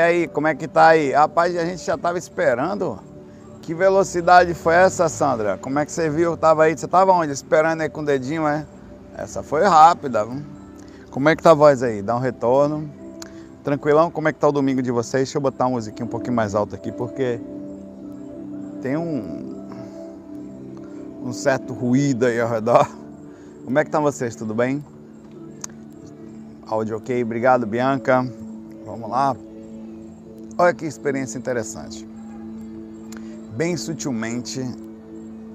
E aí, como é que tá aí? Rapaz, a gente já tava esperando. Que velocidade foi essa, Sandra? Como é que você viu? Tava aí, você tava onde? Esperando aí com o dedinho, é? Essa foi rápida? Como é que tá a voz aí? Dá um retorno. Tranquilão? Como é que tá o domingo de vocês? Deixa eu botar uma musiquinha um pouquinho mais alta aqui, porque tem um, um certo ruído aí ao redor. Como é que estão vocês? Tudo bem? Áudio ok? Obrigado, Bianca. Vamos lá. Olha que experiência interessante. Bem sutilmente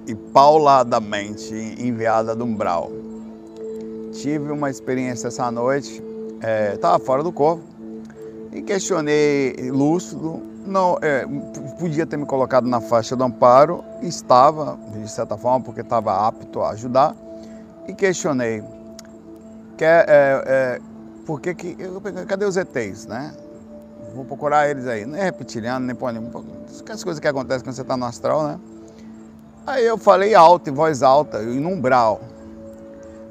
e pauladamente enviada do umbral. Tive uma experiência essa noite, estava é, fora do corpo e questionei lúcido. Não, é, podia ter me colocado na faixa do amparo, estava, de certa forma, porque estava apto a ajudar, e questionei. Que, é, é, por que que. Cadê os ETs, né? Vou procurar eles aí. É reptiliano, nem pônimo. As coisas que acontecem quando você está no astral, né? Aí eu falei alto, em voz alta, em umbral.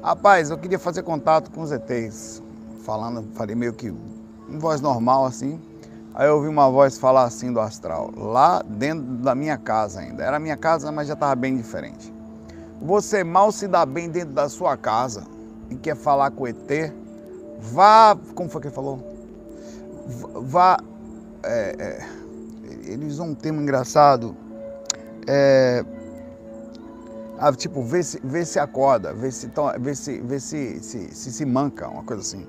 Rapaz, eu queria fazer contato com os ETs. Falando, falei meio que em voz normal assim. Aí eu ouvi uma voz falar assim do astral, lá dentro da minha casa ainda. Era a minha casa, mas já estava bem diferente. Você mal se dá bem dentro da sua casa e quer falar com o ET, vá. Como foi que ele falou? Vá. É, é, eles usam um termo engraçado. É, ah, tipo, vê se, vê se acorda, vê se, vê se, vê se, se, se, se manca, uma coisa assim.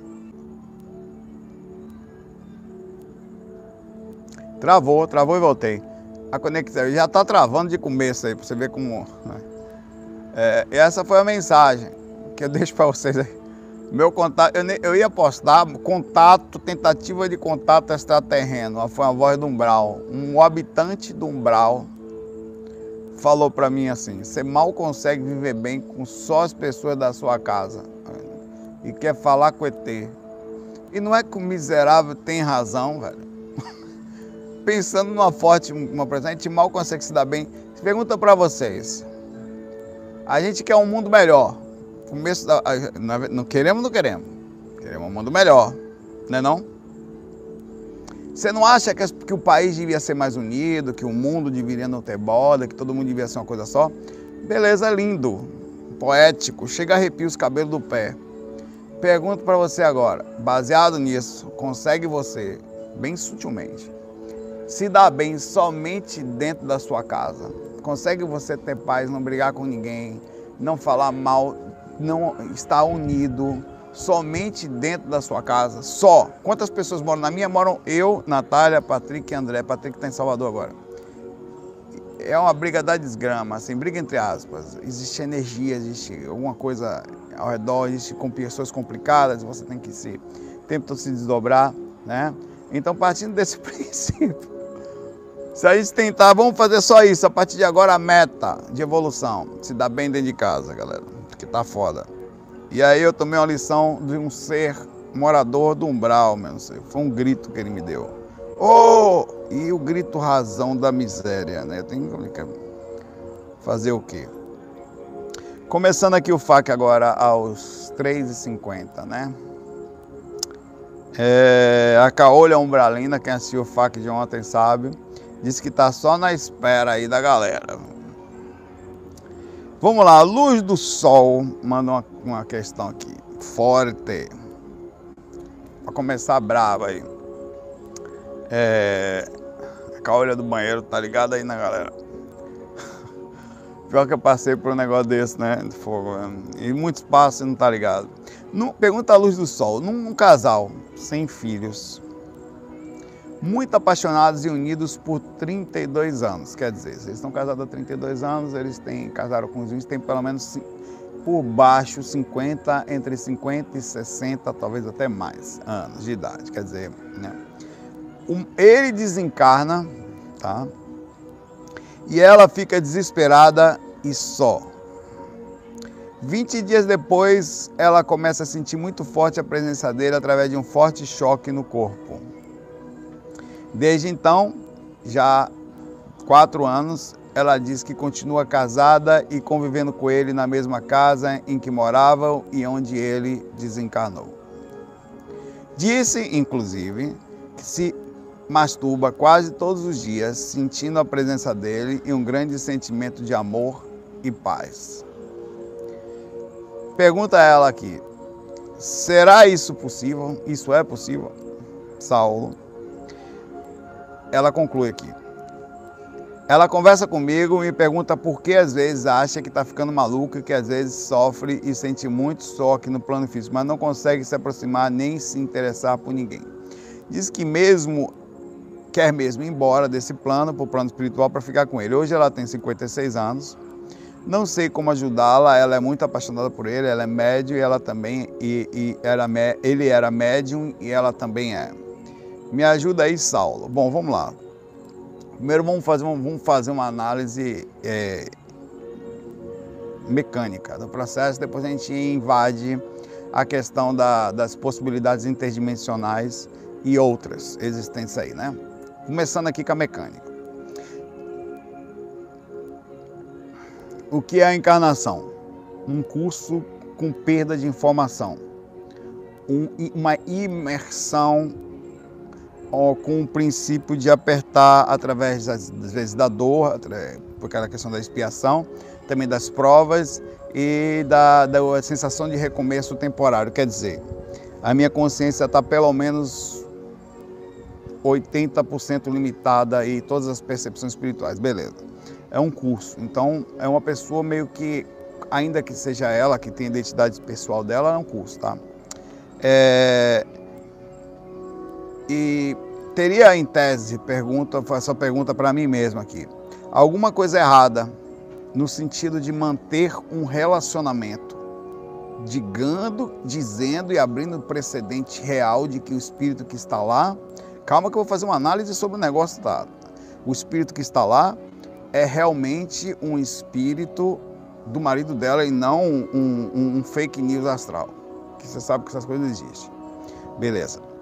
Travou, travou e voltei. A conexão já está travando de começo aí, para você ver como. Né? É, essa foi a mensagem que eu deixo para vocês aí. Meu contato, eu, eu, ia postar contato, tentativa de contato extraterreno. Foi a voz do umbral. Um habitante do umbral falou para mim assim: você mal consegue viver bem com só as pessoas da sua casa e quer falar com ET. E não é que o miserável tem razão, velho. Pensando numa forte, uma presente, a gente mal consegue se dar bem. Pergunta para vocês: a gente quer um mundo melhor começo da. Não queremos, não queremos. Queremos um mundo melhor, não é não? Você não acha que, que o país devia ser mais unido, que o mundo deveria não ter bola, que todo mundo devia ser uma coisa só? Beleza, lindo, poético, chega a arrepiar os cabelos do pé. Pergunto para você agora, baseado nisso, consegue você, bem sutilmente, se dar bem somente dentro da sua casa? Consegue você ter paz, não brigar com ninguém, não falar mal não está unido somente dentro da sua casa, só. Quantas pessoas moram na minha? Moram eu, Natália, Patrick e André. Patrick está em Salvador agora. É uma briga da desgrama, assim, briga entre aspas. Existe energia, existe alguma coisa ao redor, existe com pessoas complicadas, você tem que se, tempo se desdobrar, né? Então, partindo desse princípio, se a gente tentar, vamos fazer só isso, a partir de agora a meta de evolução, se dá bem dentro de casa, galera que tá foda. E aí eu tomei uma lição de um ser morador do umbral, meu sei. Foi um grito que ele me deu. Oh! E o grito razão da miséria, né? Tenho que fazer o quê? Começando aqui o FAC agora aos 3h50, né? É, a Caolha Umbralina, quem assistiu o FAC de ontem sabe, disse que tá só na espera aí da galera. Vamos lá, luz do sol manda uma, uma questão aqui, forte. Para começar brava aí. É, a caolha do banheiro, tá ligado aí, né, galera? Pior que eu passei por um negócio desse, né? De fogo. Né? E muitos passam e não tá ligado. pergunta a luz do sol. Num casal sem filhos, muito apaixonados e unidos por 32 anos. Quer dizer, eles estão casados há 32 anos, eles têm, casaram com os índios, têm pelo menos por baixo 50, entre 50 e 60, talvez até mais anos de idade. Quer dizer, né? Um, ele desencarna, tá? E ela fica desesperada e só. 20 dias depois, ela começa a sentir muito forte a presença dele através de um forte choque no corpo. Desde então, já quatro anos, ela diz que continua casada e convivendo com ele na mesma casa em que moravam e onde ele desencarnou. Disse, inclusive, que se masturba quase todos os dias, sentindo a presença dele e um grande sentimento de amor e paz. Pergunta ela aqui: será isso possível? Isso é possível? Saulo. Ela conclui aqui. Ela conversa comigo e me pergunta por que às vezes acha que está ficando maluca, que às vezes sofre e sente muito só aqui no plano físico, mas não consegue se aproximar nem se interessar por ninguém. Diz que mesmo quer mesmo ir embora desse plano para o plano espiritual para ficar com ele. Hoje ela tem 56 anos. Não sei como ajudá-la, ela é muito apaixonada por ele, ela é médium e ela também e, e era, ele era médium e ela também é. Me ajuda aí, Saulo. Bom, vamos lá. Primeiro vamos fazer, vamos fazer uma análise é, mecânica do processo, depois a gente invade a questão da, das possibilidades interdimensionais e outras existentes aí, né? Começando aqui com a mecânica. O que é a encarnação? Um curso com perda de informação, um, uma imersão com o princípio de apertar através, às vezes, da dor, por aquela questão da expiação, também das provas e da, da sensação de recomeço temporário. Quer dizer, a minha consciência está pelo menos 80% limitada e todas as percepções espirituais, beleza. É um curso, então é uma pessoa meio que, ainda que seja ela que tem a identidade pessoal dela, é um curso, tá? É, e teria em tese, pergunta, essa pergunta para mim mesmo aqui, alguma coisa errada no sentido de manter um relacionamento, digando, dizendo e abrindo precedente real de que o espírito que está lá, calma que eu vou fazer uma análise sobre o negócio tá? O espírito que está lá é realmente um espírito do marido dela e não um, um, um fake news astral. Que você sabe que essas coisas existem. Beleza.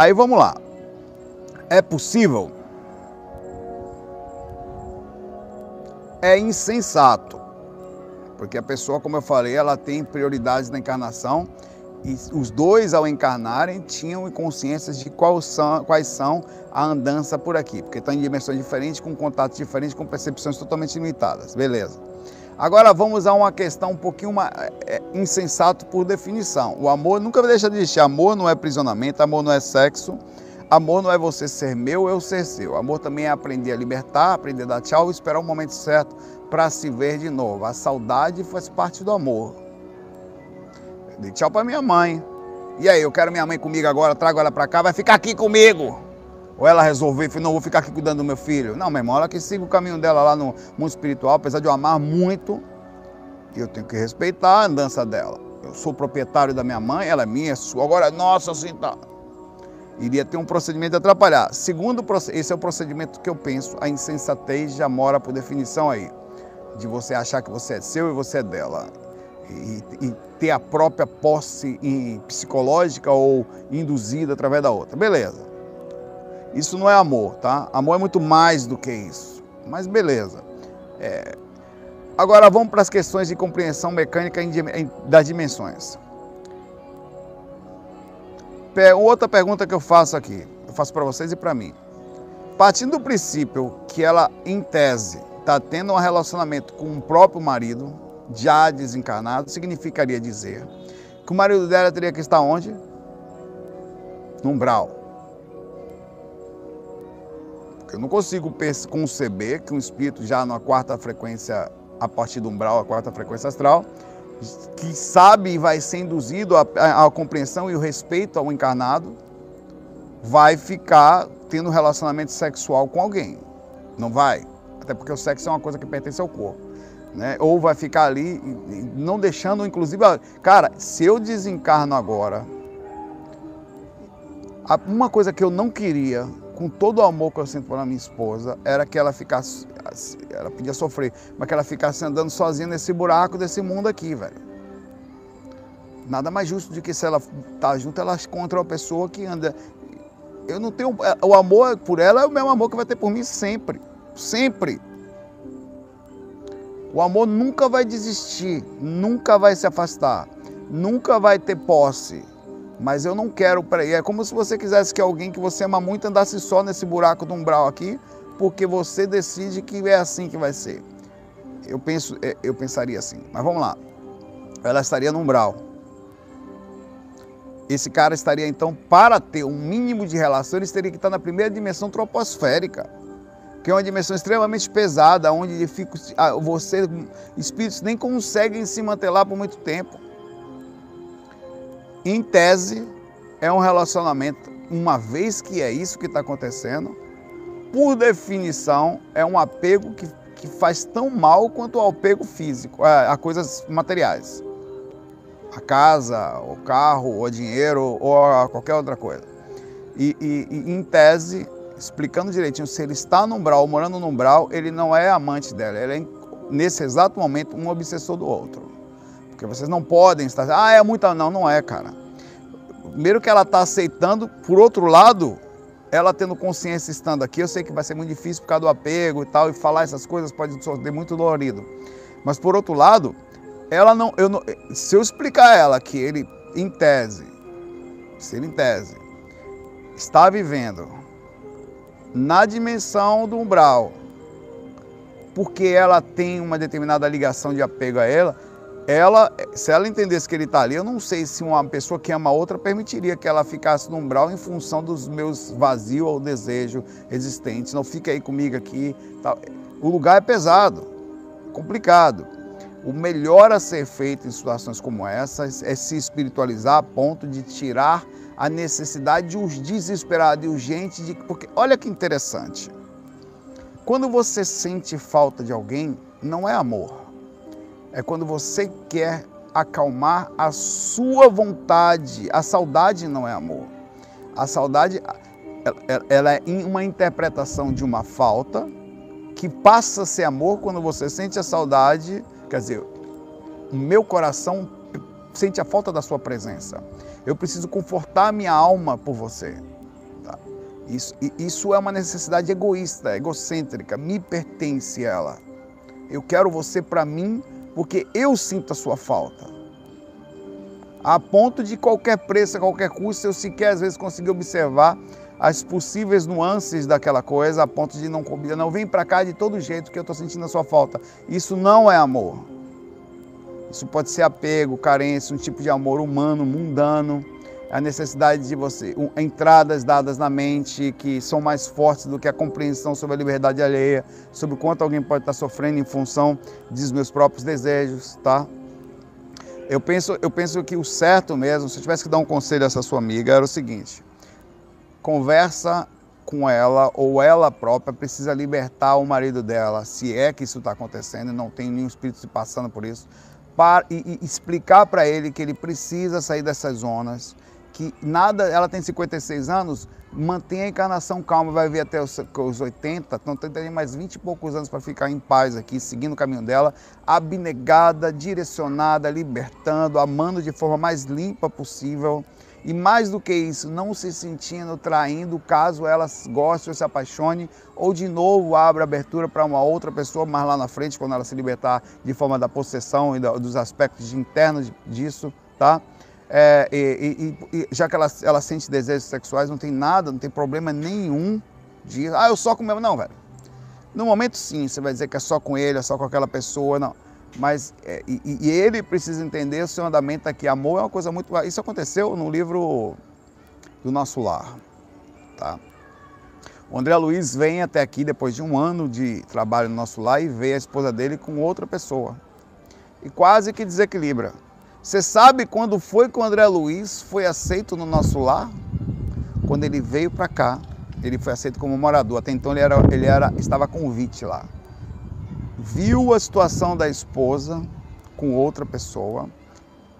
Aí vamos lá. É possível? É insensato. Porque a pessoa, como eu falei, ela tem prioridades na encarnação e os dois, ao encarnarem, tinham consciências de quais são, quais são a andança por aqui, porque estão em dimensões diferentes, com contatos diferentes, com percepções totalmente limitadas. Beleza. Agora vamos a uma questão um pouquinho mais, é, insensato por definição. O amor nunca deixa de existir. Amor não é prisionamento, amor não é sexo, amor não é você ser meu, eu ser seu. Amor também é aprender a libertar, aprender a dar tchau e esperar o momento certo para se ver de novo. A saudade faz parte do amor. Eu dei tchau para minha mãe. E aí, eu quero minha mãe comigo agora, trago ela para cá, vai ficar aqui comigo. Ou ela resolver, não vou ficar aqui cuidando do meu filho. Não, meu irmão, ela que siga o caminho dela lá no mundo espiritual, apesar de eu amar muito, eu tenho que respeitar a andança dela. Eu sou proprietário da minha mãe, ela é minha, é sua. Agora, nossa, assim tá. Iria ter um procedimento de atrapalhar. Segundo, esse é o procedimento que eu penso, a insensatez já mora por definição aí. De você achar que você é seu e você é dela. E, e ter a própria posse psicológica ou induzida através da outra. Beleza. Isso não é amor, tá? Amor é muito mais do que isso. Mas beleza. É... Agora vamos para as questões de compreensão mecânica das dimensões. Outra pergunta que eu faço aqui, eu faço para vocês e para mim. Partindo do princípio que ela, em tese, está tendo um relacionamento com o próprio marido, já desencarnado, significaria dizer que o marido dela teria que estar onde? No umbral. Eu não consigo conceber que um espírito já na quarta frequência, a partir do umbral, a quarta frequência astral, que sabe e vai ser induzido à, compreensão e o respeito ao encarnado, vai ficar tendo relacionamento sexual com alguém. Não vai. Até porque o sexo é uma coisa que pertence ao corpo. Né? Ou vai ficar ali, não deixando, inclusive. Cara, se eu desencarno agora, uma coisa que eu não queria com todo o amor que eu sinto pela minha esposa, era que ela ficasse, ela podia sofrer, mas que ela ficasse andando sozinha nesse buraco desse mundo aqui, velho. Nada mais justo do que se ela tá junto, ela encontra uma pessoa que anda. Eu não tenho. É, o amor por ela é o mesmo amor que vai ter por mim sempre. Sempre. O amor nunca vai desistir, nunca vai se afastar, nunca vai ter posse. Mas eu não quero para É como se você quisesse que alguém que você ama muito andasse só nesse buraco do umbral aqui, porque você decide que é assim que vai ser. Eu penso, é, eu pensaria assim. Mas vamos lá. Ela estaria no umbral. Esse cara estaria então para ter um mínimo de relação, ele teria que estar na primeira dimensão troposférica que é uma dimensão extremamente pesada, onde fica, ah, você, espíritos nem conseguem se manter lá por muito tempo. Em tese, é um relacionamento, uma vez que é isso que está acontecendo, por definição, é um apego que, que faz tão mal quanto o apego físico, a, a coisas materiais. A casa, o carro, o dinheiro ou qualquer outra coisa. E, e, e em tese, explicando direitinho, se ele está no umbral, morando no umbral, ele não é amante dela, ele é, nesse exato momento, um obsessor do outro. Porque vocês não podem estar, ah, é muita, não, não é, cara. Primeiro que ela está aceitando, por outro lado, ela tendo consciência estando aqui, eu sei que vai ser muito difícil por causa do apego e tal, e falar essas coisas pode ser muito dolorido. Mas por outro lado, ela não, eu não, se eu explicar a ela que ele, em tese, se ele em tese, está vivendo na dimensão do umbral, porque ela tem uma determinada ligação de apego a ela, ela, se ela entendesse que ele está ali, eu não sei se uma pessoa que ama outra permitiria que ela ficasse no umbral em função dos meus vazios ou desejo existentes. Não fica aí comigo aqui. O lugar é pesado, complicado. O melhor a ser feito em situações como essas é se espiritualizar a ponto de tirar a necessidade de os desesperado e urgente de porque olha que interessante. Quando você sente falta de alguém, não é amor. É quando você quer acalmar a sua vontade. A saudade não é amor. A saudade ela é uma interpretação de uma falta que passa a ser amor quando você sente a saudade, quer dizer, o meu coração sente a falta da sua presença. Eu preciso confortar minha alma por você. Tá? Isso, isso é uma necessidade egoísta, egocêntrica, me pertence ela. Eu quero você para mim porque eu sinto a sua falta. A ponto de qualquer preço, a qualquer custo, eu sequer às vezes conseguir observar as possíveis nuances daquela coisa, a ponto de não combinar. Não, vem para cá de todo jeito que eu estou sentindo a sua falta. Isso não é amor. Isso pode ser apego, carência, um tipo de amor humano, mundano, a necessidade de você, entradas dadas na mente que são mais fortes do que a compreensão sobre a liberdade alheia, sobre o quanto alguém pode estar sofrendo em função dos meus próprios desejos, tá? Eu penso, eu penso que o certo mesmo, se eu tivesse que dar um conselho a essa sua amiga, era o seguinte: conversa com ela ou ela própria precisa libertar o marido dela, se é que isso está acontecendo, não tem nenhum espírito se passando por isso para, e, e explicar para ele que ele precisa sair dessas zonas, que nada, ela tem 56 anos, mantém a encarnação calma, vai ver até os, os 80, então tem mais 20 e poucos anos para ficar em paz aqui, seguindo o caminho dela, abnegada, direcionada, libertando, amando de forma mais limpa possível e mais do que isso, não se sentindo traindo caso ela goste ou se apaixone, ou de novo abra abertura para uma outra pessoa mais lá na frente, quando ela se libertar de forma da possessão e dos aspectos internos disso, tá? É, e, e, e, já que ela, ela sente desejos sexuais, não tem nada, não tem problema nenhum de, ah, eu só com mesmo. Não, velho. No momento sim, você vai dizer que é só com ele, é só com aquela pessoa, não. Mas é, e, e, ele precisa entender o seu andamento aqui. Amor é uma coisa muito. Isso aconteceu no livro do Nosso Lar. Tá? O André Luiz vem até aqui depois de um ano de trabalho no nosso lar e vê a esposa dele com outra pessoa. E quase que desequilibra. Você sabe quando foi que o André Luiz foi aceito no nosso lar? Quando ele veio para cá, ele foi aceito como morador. Até então ele, era, ele era, estava convite lá viu a situação da esposa com outra pessoa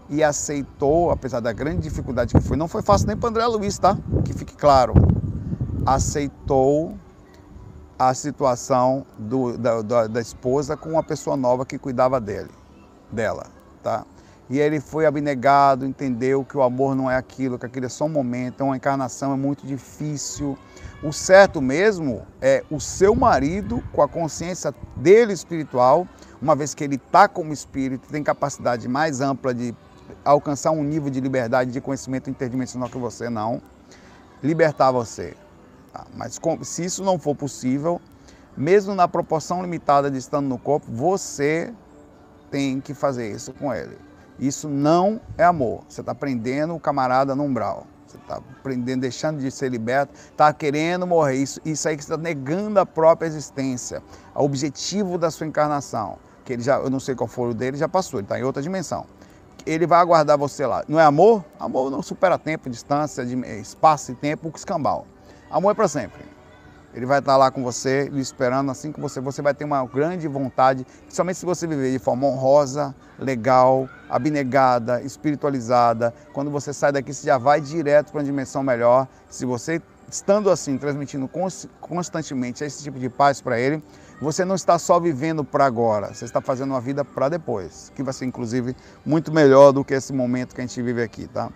e aceitou, apesar da grande dificuldade que foi, não foi fácil nem para André Luiz, tá? Que fique claro. Aceitou a situação do, da, da, da, esposa com uma pessoa nova que cuidava dele, dela, tá? E ele foi abnegado, entendeu que o amor não é aquilo, que aquilo é só um momento, é uma encarnação, é muito difícil. O certo mesmo é o seu marido, com a consciência dele espiritual, uma vez que ele está como espírito, tem capacidade mais ampla de alcançar um nível de liberdade, de conhecimento interdimensional que você não, libertar você. Tá? Mas se isso não for possível, mesmo na proporção limitada de estando no corpo, você tem que fazer isso com ele. Isso não é amor. Você está prendendo o camarada no umbral. Você está prendendo, deixando de ser liberto, está querendo morrer. Isso, isso aí que você está negando a própria existência, o objetivo da sua encarnação. Que ele já, eu não sei qual foi o dele, já passou, ele está em outra dimensão. Ele vai aguardar você lá. Não é amor? Amor não supera tempo, distância, espaço e tempo, escambau. Amor é para sempre. Ele vai estar lá com você, lhe esperando, assim que você, você vai ter uma grande vontade, principalmente se você viver de forma honrosa, legal, abnegada, espiritualizada. Quando você sai daqui, você já vai direto para uma dimensão melhor. Se você, estando assim, transmitindo constantemente esse tipo de paz para ele, você não está só vivendo para agora, você está fazendo uma vida para depois, que vai ser, inclusive, muito melhor do que esse momento que a gente vive aqui, tá?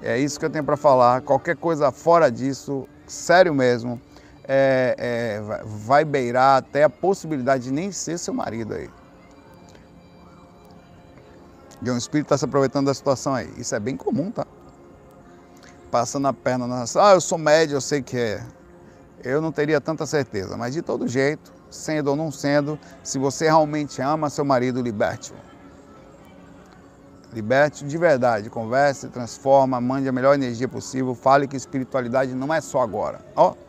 É isso que eu tenho para falar. Qualquer coisa fora disso, sério mesmo, é, é, vai beirar até a possibilidade de nem ser seu marido aí. E um espírito está se aproveitando da situação aí. Isso é bem comum, tá? Passando a perna na. Ah, eu sou médio, eu sei que é. Eu não teria tanta certeza, mas de todo jeito, sendo ou não sendo, se você realmente ama seu marido, liberte-o. Liberte de verdade, converse, transforma, mande a melhor energia possível, fale que espiritualidade não é só agora. Ó. Oh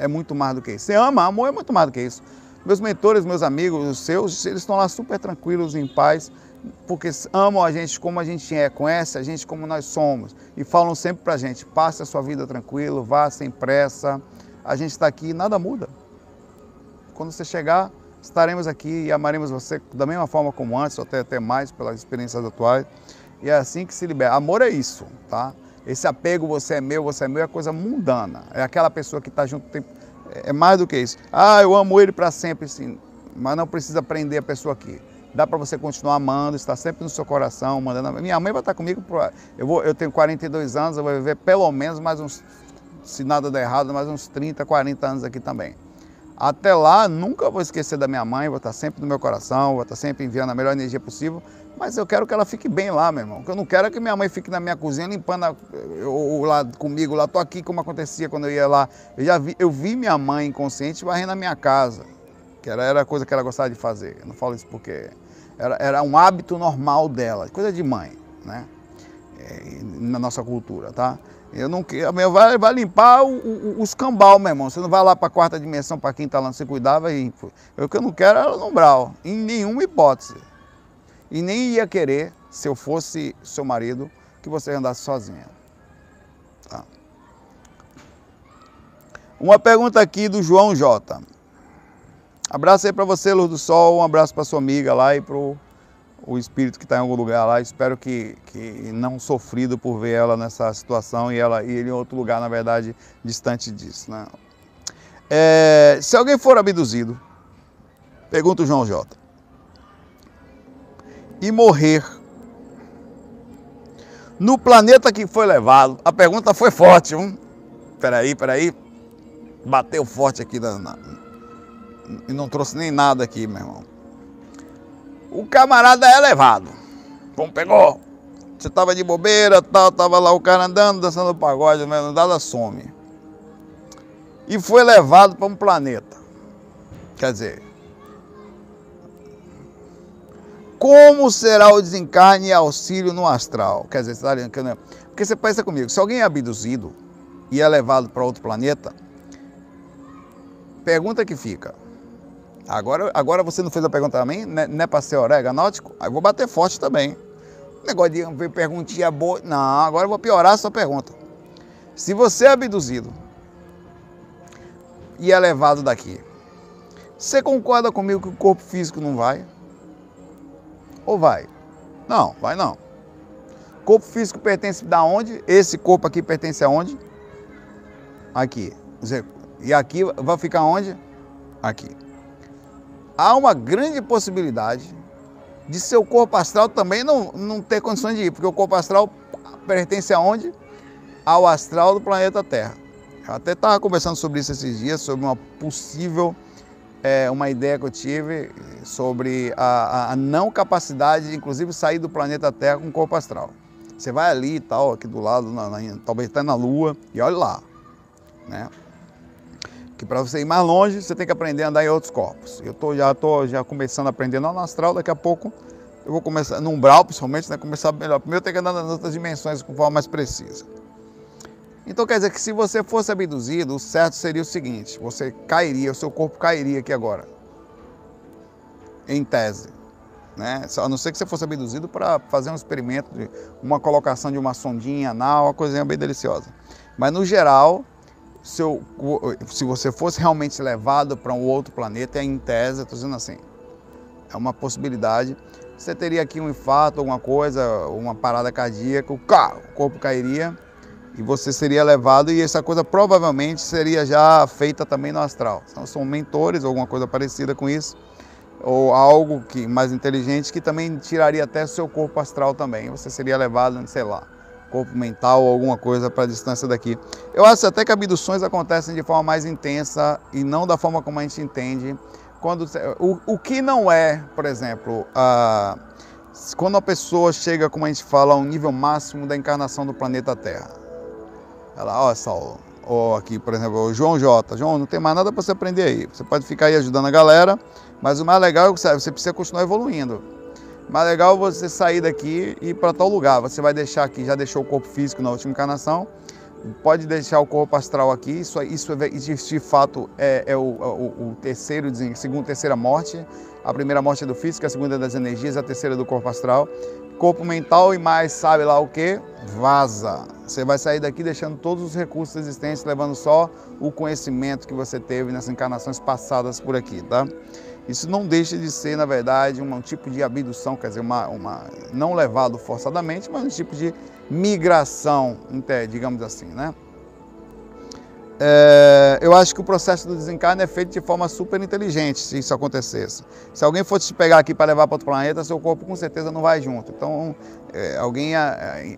é muito mais do que isso. Você ama, amor é muito mais do que isso. Meus mentores, meus amigos, os seus, eles estão lá super tranquilos, em paz, porque amam a gente como a gente é, conhecem a gente como nós somos e falam sempre para a gente: passe a sua vida tranquilo, vá sem pressa, a gente está aqui e nada muda. Quando você chegar, estaremos aqui e amaremos você da mesma forma como antes, ou até, até mais pelas experiências atuais. E é assim que se libera. Amor é isso, tá? Esse apego, você é meu, você é meu, é coisa mundana. É aquela pessoa que está junto. Tem, é mais do que isso. Ah, eu amo ele para sempre, sim. Mas não precisa prender a pessoa aqui. Dá para você continuar amando, está sempre no seu coração, mandando. Minha mãe vai estar comigo. Pro... Eu, vou, eu tenho 42 anos, eu vou viver pelo menos mais uns, se nada der errado, mais uns 30, 40 anos aqui também. Até lá, nunca vou esquecer da minha mãe, vou estar sempre no meu coração, vou estar sempre enviando a melhor energia possível, mas eu quero que ela fique bem lá, meu irmão. O que eu não quero é que minha mãe fique na minha cozinha limpando a, eu, lá comigo, lá, tô aqui como acontecia quando eu ia lá. Eu já vi, eu vi minha mãe inconsciente varrendo a minha casa, que era, era a coisa que ela gostava de fazer. Eu não falo isso porque era, era um hábito normal dela, coisa de mãe, né? É, na nossa cultura, tá? Eu não quero, vai, vai limpar o, o, os cambal, meu irmão. Você não vai lá para a quarta dimensão para está lá, você cuidava e eu que eu não quero era no umbral, em nenhuma hipótese. E nem ia querer, se eu fosse seu marido, que você andasse sozinha. Tá. Uma pergunta aqui do João J. Abraço aí para você, Luz do Sol, um abraço para sua amiga lá e para o espírito que está em algum lugar lá. Espero que, que não sofrido por ver ela nessa situação e ela e ele em outro lugar, na verdade, distante disso. Né? É, se alguém for abduzido, pergunta o João J. E morrer no planeta que foi levado, a pergunta foi forte, um. Peraí, peraí. Bateu forte aqui na, na, e não trouxe nem nada aqui, meu irmão o camarada é levado. Como pegou? Você tava de bobeira, tal, tava lá o cara andando, dançando pagode, mas nada some. E foi levado para um planeta. Quer dizer, como será o desencarne e auxílio no astral? Quer dizer, você está ligando? Porque você pensa comigo, se alguém é abduzido e é levado para outro planeta, pergunta que fica, Agora, agora você não fez a pergunta para mim, né, não é para ser oreganótico? Aí eu vou bater forte também. Negócio de perguntinha boa. Não, agora eu vou piorar a sua pergunta. Se você é abduzido e é levado daqui, você concorda comigo que o corpo físico não vai? Ou vai? Não, vai não. Corpo físico pertence da onde? Esse corpo aqui pertence aonde? Aqui. E aqui vai ficar onde? Aqui há uma grande possibilidade de seu corpo astral também não, não ter condições de ir, porque o corpo astral pertence aonde? Ao astral do planeta Terra. Eu até estava conversando sobre isso esses dias, sobre uma possível, é, uma ideia que eu tive sobre a, a, não capacidade de, inclusive, sair do planeta Terra com o corpo astral. Você vai ali e tal, aqui do lado, na, na, talvez até na Lua, e olha lá. Né? Que para você ir mais longe, você tem que aprender a andar em outros corpos. Eu tô, já estou já começando a aprender no astral, daqui a pouco eu vou começar, no umbral principalmente, né, começar melhor. Primeiro eu tenho que andar nas outras dimensões com forma mais precisa. Então quer dizer que se você fosse abduzido, o certo seria o seguinte: você cairia, o seu corpo cairia aqui agora. Em tese. Né? A não ser que você fosse abduzido para fazer um experimento de uma colocação de uma sondinha anal, uma coisinha bem deliciosa. Mas no geral, seu, se você fosse realmente levado para um outro planeta, é em tese, estou dizendo assim, é uma possibilidade. Você teria aqui um infarto, alguma coisa, uma parada cardíaca, o corpo cairia e você seria levado e essa coisa provavelmente seria já feita também no astral. Então, são mentores, alguma coisa parecida com isso, ou algo que mais inteligente que também tiraria até seu corpo astral também. Você seria levado, sei lá, corpo mental ou alguma coisa para a distância daqui. Eu acho até que abduções acontecem de forma mais intensa e não da forma como a gente entende. Quando, o, o que não é, por exemplo, a, quando a pessoa chega, como a gente fala, a um nível máximo da encarnação do planeta Terra. Ela, ó, Saulo, ou aqui, por exemplo, o João J. João, não tem mais nada para você aprender aí. Você pode ficar aí ajudando a galera, mas o mais legal é que você precisa continuar evoluindo. O mais legal é você sair daqui e ir para tal lugar. Você vai deixar aqui, já deixou o corpo físico na última encarnação, pode deixar o corpo astral aqui. Isso, isso, isso de fato é, é o, o, o, terceiro, segundo, terceira morte. A primeira morte é do físico, a segunda é das energias, a terceira é do corpo astral corpo mental e mais sabe lá o que? Vaza. Você vai sair daqui deixando todos os recursos existentes, levando só o conhecimento que você teve nessas encarnações passadas por aqui, tá? Isso não deixa de ser, na verdade, um tipo de abdução, quer dizer, uma, uma não levado forçadamente, mas um tipo de migração, digamos assim, né? É, eu acho que o processo do desencarne é feito de forma super inteligente, se isso acontecesse. Se alguém fosse te pegar aqui para levar para outro planeta, seu corpo com certeza não vai junto. Então, é, alguém, é,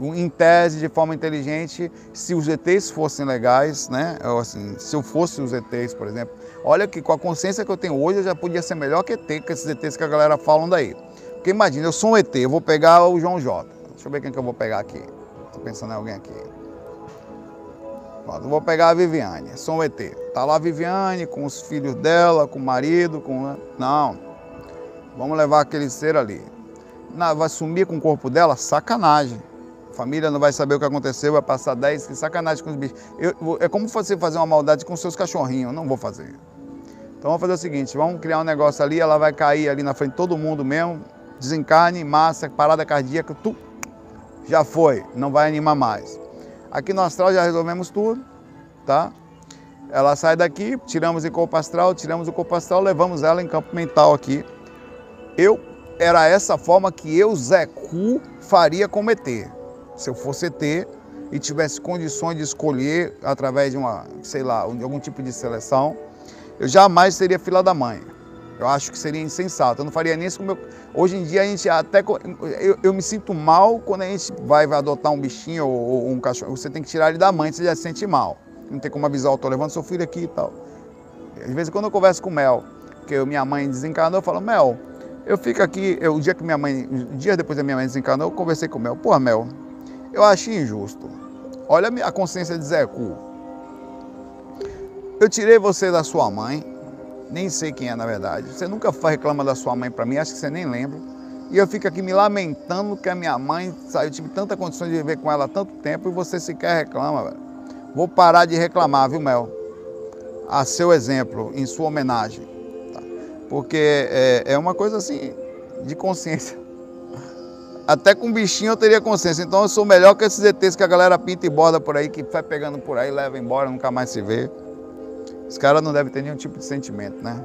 em tese, de forma inteligente, se os ETs fossem legais, né? Assim, se eu fosse os ETs, por exemplo, olha que com a consciência que eu tenho hoje, eu já podia ser melhor que ET, que esses ETs que a galera falam daí. Porque imagina, eu sou um ET, eu vou pegar o João J. Deixa eu ver quem que eu vou pegar aqui. Estou pensando em alguém aqui. Pronto, vou pegar a Viviane, um ET. Tá lá a Viviane com os filhos dela, com o marido, com. Não. Vamos levar aquele ser ali. Não, vai sumir com o corpo dela? Sacanagem. A família não vai saber o que aconteceu, vai passar 10, que sacanagem com os bichos. Eu, é como você fazer uma maldade com seus cachorrinhos, não vou fazer. Então vamos fazer o seguinte, vamos criar um negócio ali, ela vai cair ali na frente de todo mundo mesmo, desencarne, massa, parada cardíaca, tu, já foi, não vai animar mais. Aqui no astral já resolvemos tudo, tá? Ela sai daqui, tiramos em corpo astral, tiramos o corpo astral, levamos ela em campo mental aqui. Eu era essa forma que eu, Zé Cu, faria com ET. Se eu fosse ET e tivesse condições de escolher através de uma, sei lá, de algum tipo de seleção, eu jamais seria fila da mãe. Eu acho que seria insensato. Eu não faria nem isso com meu. Hoje em dia a gente até. Eu, eu me sinto mal quando a gente vai, vai adotar um bichinho ou, ou, um cachorro. Você tem que tirar ele da mãe, você já se sente mal. Não tem como avisar, eu tô levando seu filho aqui e tal. Às vezes quando eu converso com o Mel, que minha mãe desencarnou, eu falo, Mel, eu fico aqui, eu, o dia que minha mãe, dias depois da minha mãe desencarnou, eu conversei com o Mel. Pô, Mel, eu achei injusto. Olha a consciência de Zé Cu. Eu tirei você da sua mãe, nem sei quem é na verdade. Você nunca reclama da sua mãe para mim, acho que você nem lembra. E eu fico aqui me lamentando que a minha mãe saiu, tive tanta condição de viver com ela há tanto tempo e você sequer reclama, velho. Vou parar de reclamar, viu, Mel? A seu exemplo, em sua homenagem. Tá? Porque é, é uma coisa assim, de consciência. Até com bichinho eu teria consciência. Então eu sou melhor que esses ETs que a galera pinta e borda por aí, que vai pegando por aí, leva embora, nunca mais se vê. Os caras não devem ter nenhum tipo de sentimento, né?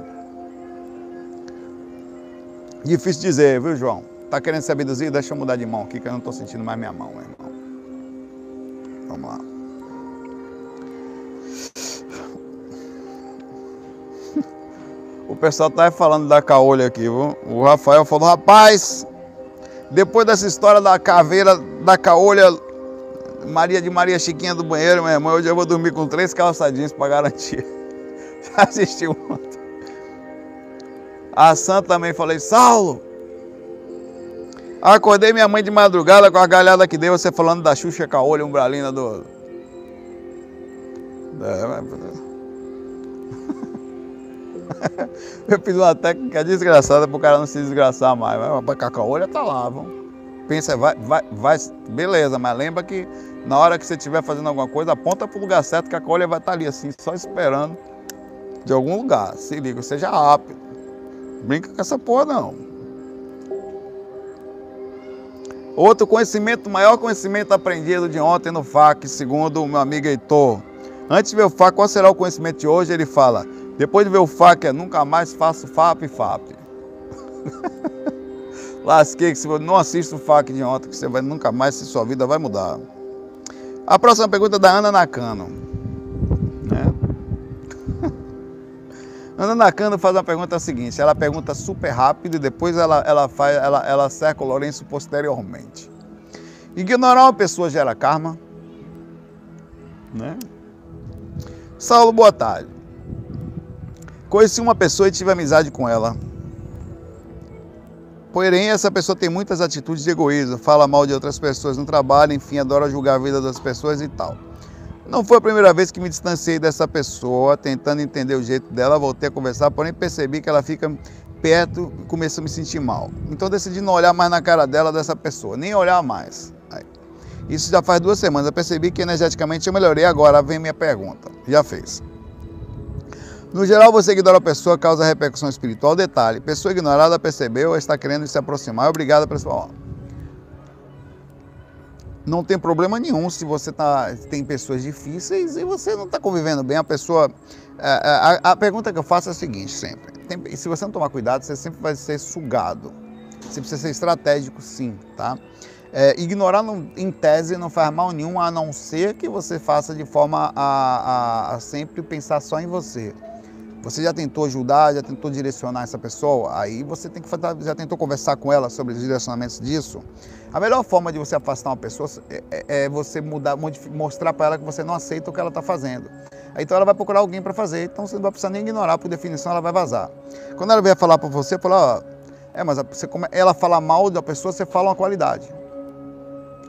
Difícil dizer, viu, João? Tá querendo ser abduzido? Deixa eu mudar de mão aqui, que eu não tô sentindo mais minha mão, meu irmão. Vamos lá. O pessoal tá falando da caolha aqui, viu? O Rafael falou, rapaz, depois dessa história da caveira da caolha, Maria de Maria Chiquinha do banheiro, meu irmão, hoje eu vou dormir com três calçadinhos para garantir. assistiu ontem. A Santa também falei, Saulo, Acordei minha mãe de madrugada com a galhada que deu, você falando da Xuxa Caolho, umbralina do. Eu fiz uma técnica desgraçada pro cara não se desgraçar mais. Mas a caolha tá lá, vamos. Pensa, vai, vai, vai, beleza, mas lembra que na hora que você estiver fazendo alguma coisa, aponta pro lugar certo que a caolha vai estar tá ali assim, só esperando de algum lugar. Se liga, seja rápido. Brinca com essa porra não. Outro conhecimento, maior conhecimento aprendido de ontem no FAC, segundo o meu amigo Heitor. Antes de ver o FAC, qual será o conhecimento de hoje? Ele fala, depois de ver o FAC, é nunca mais faço FAP FAP. Lasquei que se você não assiste o FAC de ontem, que você vai nunca mais, se sua vida vai mudar. A próxima pergunta é da Ana Nakano. Ana Nakano faz uma pergunta seguinte, ela pergunta super rápido e depois ela, ela, faz, ela, ela cerca o Lourenço posteriormente. Ignorar uma pessoa gera karma? Né? Saulo, boa tarde. Conheci uma pessoa e tive amizade com ela. Porém, essa pessoa tem muitas atitudes de egoísmo, fala mal de outras pessoas no trabalho, enfim, adora julgar a vida das pessoas e tal. Não foi a primeira vez que me distanciei dessa pessoa, tentando entender o jeito dela, voltei a conversar, porém percebi que ela fica perto e começou a me sentir mal. Então decidi não olhar mais na cara dela dessa pessoa, nem olhar mais. Isso já faz duas semanas, eu percebi que energeticamente eu melhorei, agora vem minha pergunta. Já fez. No geral, você ignora a pessoa, causa repercussão espiritual. Detalhe: pessoa ignorada percebeu, está querendo se aproximar. Obrigado, pessoal. Não tem problema nenhum se você tá, tem pessoas difíceis e você não está convivendo bem. A pessoa. A, a, a, pergunta que eu faço é a seguinte: sempre. Tem, se você não tomar cuidado, você sempre vai ser sugado. Você precisa ser estratégico, sim, tá? É, ignorar não, em tese não faz mal nenhum, a não ser que você faça de forma a, a sempre pensar só em você. Você já tentou ajudar, já tentou direcionar essa pessoa? Aí você tem que já tentou conversar com ela sobre os direcionamentos disso? A melhor forma de você afastar uma pessoa é, é, é você mudar, mostrar para ela que você não aceita o que ela está fazendo. Então ela vai procurar alguém para fazer, então você não vai precisar nem ignorar, por definição ela vai vazar. Quando ela vier falar para você, fala, ó, é, mas você, ela fala mal da pessoa, você fala uma qualidade.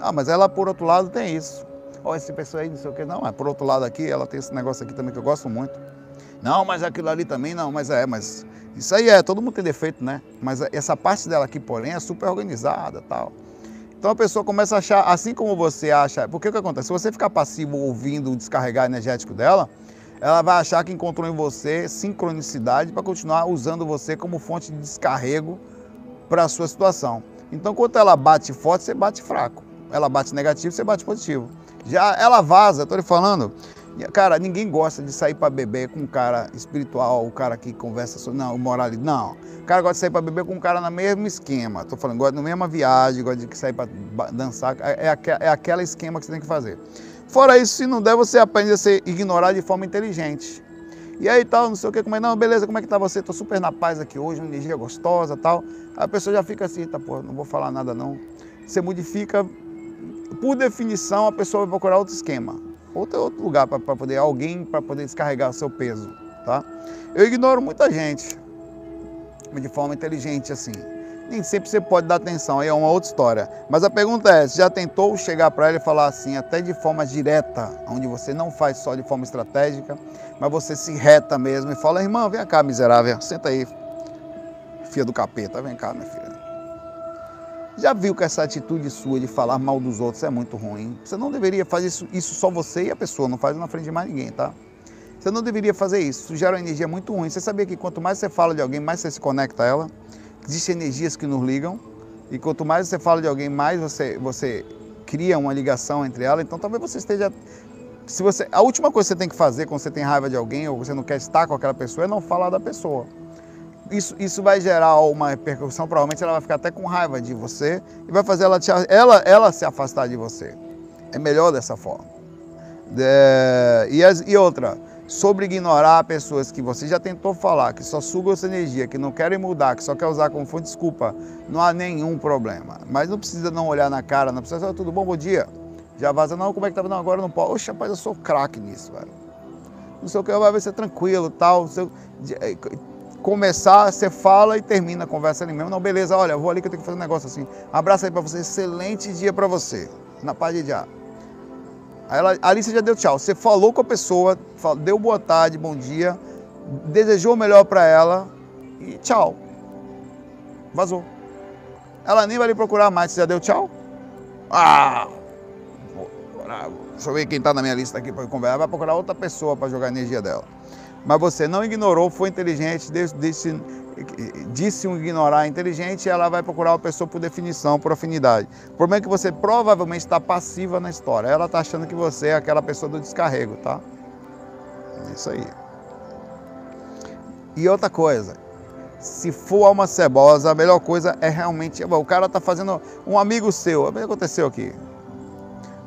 Ah, mas ela por outro lado tem isso. Ó, oh, essa pessoa aí, não sei o que, não, mas por outro lado aqui, ela tem esse negócio aqui também que eu gosto muito. Não, mas aquilo ali também não, mas é, mas isso aí é, todo mundo tem defeito, né? Mas essa parte dela aqui, porém, é super organizada tal. Então a pessoa começa a achar, assim como você acha, porque o que acontece? Se você ficar passivo ouvindo o descarregar energético dela, ela vai achar que encontrou em você sincronicidade para continuar usando você como fonte de descarrego para a sua situação. Então, quando ela bate forte, você bate fraco. Ela bate negativo, você bate positivo. Já ela vaza, estou lhe falando, Cara, ninguém gosta de sair para beber com um cara espiritual, o cara que conversa sobre. Não, moralidade. Não. O cara gosta de sair para beber com um cara no mesmo esquema. Estou falando, gosta na mesma viagem, gosta de sair para dançar. É, é, é aquele esquema que você tem que fazer. Fora isso, se não der, você aprende a ser ignorar de forma inteligente. E aí tal, não sei o que, como é, não, beleza, como é que tá você? Tô super na paz aqui hoje, uma energia gostosa tal. A pessoa já fica assim, tá, pô, não vou falar nada não. Você modifica, por definição, a pessoa vai procurar outro esquema outro, outro lugar para poder, alguém para poder descarregar o seu peso, tá? Eu ignoro muita gente, de forma inteligente assim. Nem sempre você pode dar atenção, aí é uma outra história. Mas a pergunta é, já tentou chegar para ela e falar assim, até de forma direta, onde você não faz só de forma estratégica, mas você se reta mesmo e fala, irmã, vem cá, miserável, senta aí, filha do capeta, vem cá, minha filha. Já viu que essa atitude sua de falar mal dos outros é muito ruim? Você não deveria fazer isso, isso só você e a pessoa, não faz na frente de mais ninguém, tá? Você não deveria fazer isso, isso gera uma energia muito ruim. Você sabia que quanto mais você fala de alguém, mais você se conecta a ela? Existem energias que nos ligam, e quanto mais você fala de alguém, mais você, você cria uma ligação entre ela. Então talvez você esteja. Se você, a última coisa que você tem que fazer quando você tem raiva de alguém ou você não quer estar com aquela pessoa é não falar da pessoa isso, isso vai gerar uma repercussão, provavelmente ela vai ficar até com raiva de você e vai fazer ela, te, ela, ela se afastar de você. É melhor dessa forma. É, e, as, e outra, sobre ignorar pessoas que você já tentou falar, que só sugam essa energia, que não querem mudar, que só quer usar como fonte de desculpa, não há nenhum problema. Mas não precisa não olhar na cara, não precisa, tudo bom, bom dia. Já vaza, não, como é que tá? Não, agora não pode. Oxe, rapaz, eu sou craque nisso, velho. Não sei o que, vai ser tranquilo, tal. Sei, começar, você fala e termina a conversa ali mesmo. Não, beleza, olha, vou ali que eu tenho que fazer um negócio assim. Abraço aí para você, excelente dia para você. Na paz de dia. Aí ela, ali você já deu tchau. Você falou com a pessoa, deu boa tarde, bom dia, desejou o melhor para ela e tchau. Vazou. Ela nem vai lhe procurar mais. Você já deu tchau? Ah! Deixa eu ver quem está na minha lista aqui para conversar. Vai procurar outra pessoa para jogar a energia dela. Mas você não ignorou, foi inteligente, disse, disse um ignorar inteligente, ela vai procurar uma pessoa por definição, por afinidade. O problema é que você provavelmente está passiva na história. Ela está achando que você é aquela pessoa do descarrego, tá? É isso aí. E outra coisa, se for alma cebosa, a melhor coisa é realmente. O cara está fazendo. Um amigo seu, o que aconteceu aqui?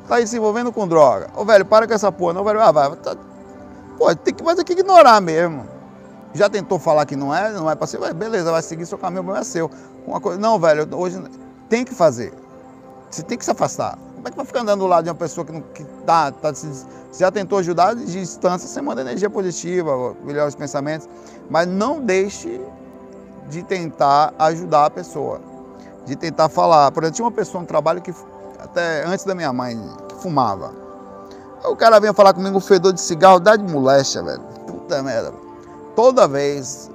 Tá aí se envolvendo com droga. Ô velho, para com essa porra, não, velho. Ah, vai, tá, Pô, tem que fazer que ignorar mesmo. Já tentou falar que não é, não é para ser, beleza, vai seguir seu caminho, o problema é seu. Uma coisa, não, velho, hoje tem que fazer. Você tem que se afastar. Como é que vai ficar andando do lado de uma pessoa que, não, que tá, tá, se, já tentou ajudar de distância, você manda energia positiva, melhores pensamentos, mas não deixe de tentar ajudar a pessoa, de tentar falar. Por exemplo, tinha uma pessoa no trabalho que, até antes da minha mãe, fumava. O cara vinha falar comigo, fedor de cigarro, dá de moléstia, velho. Puta merda. Toda vez.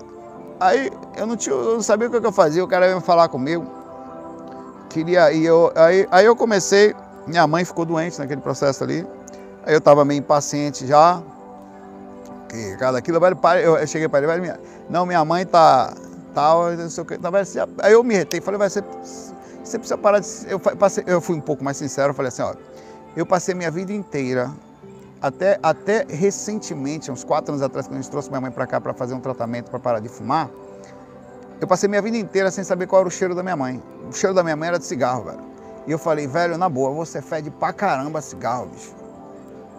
Aí eu não, tinha, eu não sabia o que eu fazia, o cara vinha falar comigo. Queria, e eu, aí, aí eu comecei, minha mãe ficou doente naquele processo ali. Aí eu tava meio impaciente já. Que cada aquilo, velho, eu cheguei para ele, velho, minha, não, minha mãe tá. Tal, não sei o que. Então, aí eu me retei, falei, vai, você, você precisa parar de. Eu, passei, eu fui um pouco mais sincero, falei assim, ó eu passei minha vida inteira, até, até recentemente, uns quatro anos atrás, quando a gente trouxe minha mãe para cá para fazer um tratamento para parar de fumar, eu passei minha vida inteira sem saber qual era o cheiro da minha mãe. O cheiro da minha mãe era de cigarro, velho. E eu falei, velho, na boa, você fede pra caramba cigarro, bicho.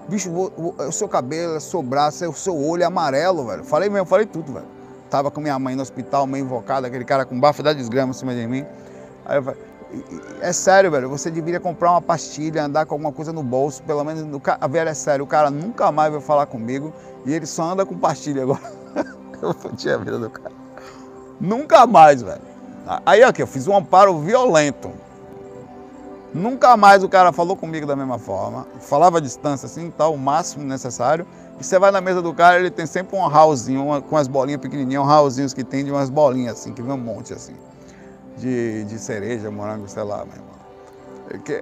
Bicho, o, seu cabelo, o seu braço, o seu olho é amarelo, velho. Falei mesmo, falei tudo, velho. Tava com minha mãe no hospital, meio invocada, aquele cara com bafo da desgrama em cima de mim. Aí eu falei, é sério, velho. Você deveria comprar uma pastilha, andar com alguma coisa no bolso. Pelo menos, no, velho, é sério. O cara nunca mais vai falar comigo e ele só anda com pastilha agora. eu fodi a vida do cara. Nunca mais, velho. Aí aqui, eu fiz um amparo violento. Nunca mais o cara falou comigo da mesma forma. Falava a distância assim, tal, o máximo necessário. E você vai na mesa do cara, ele tem sempre um rauzinho, uma, com as bolinhas pequenininhas, um rauzinhos que tem de umas bolinhas assim, que vem um monte assim de, de cereja, morango, sei lá, meu irmão.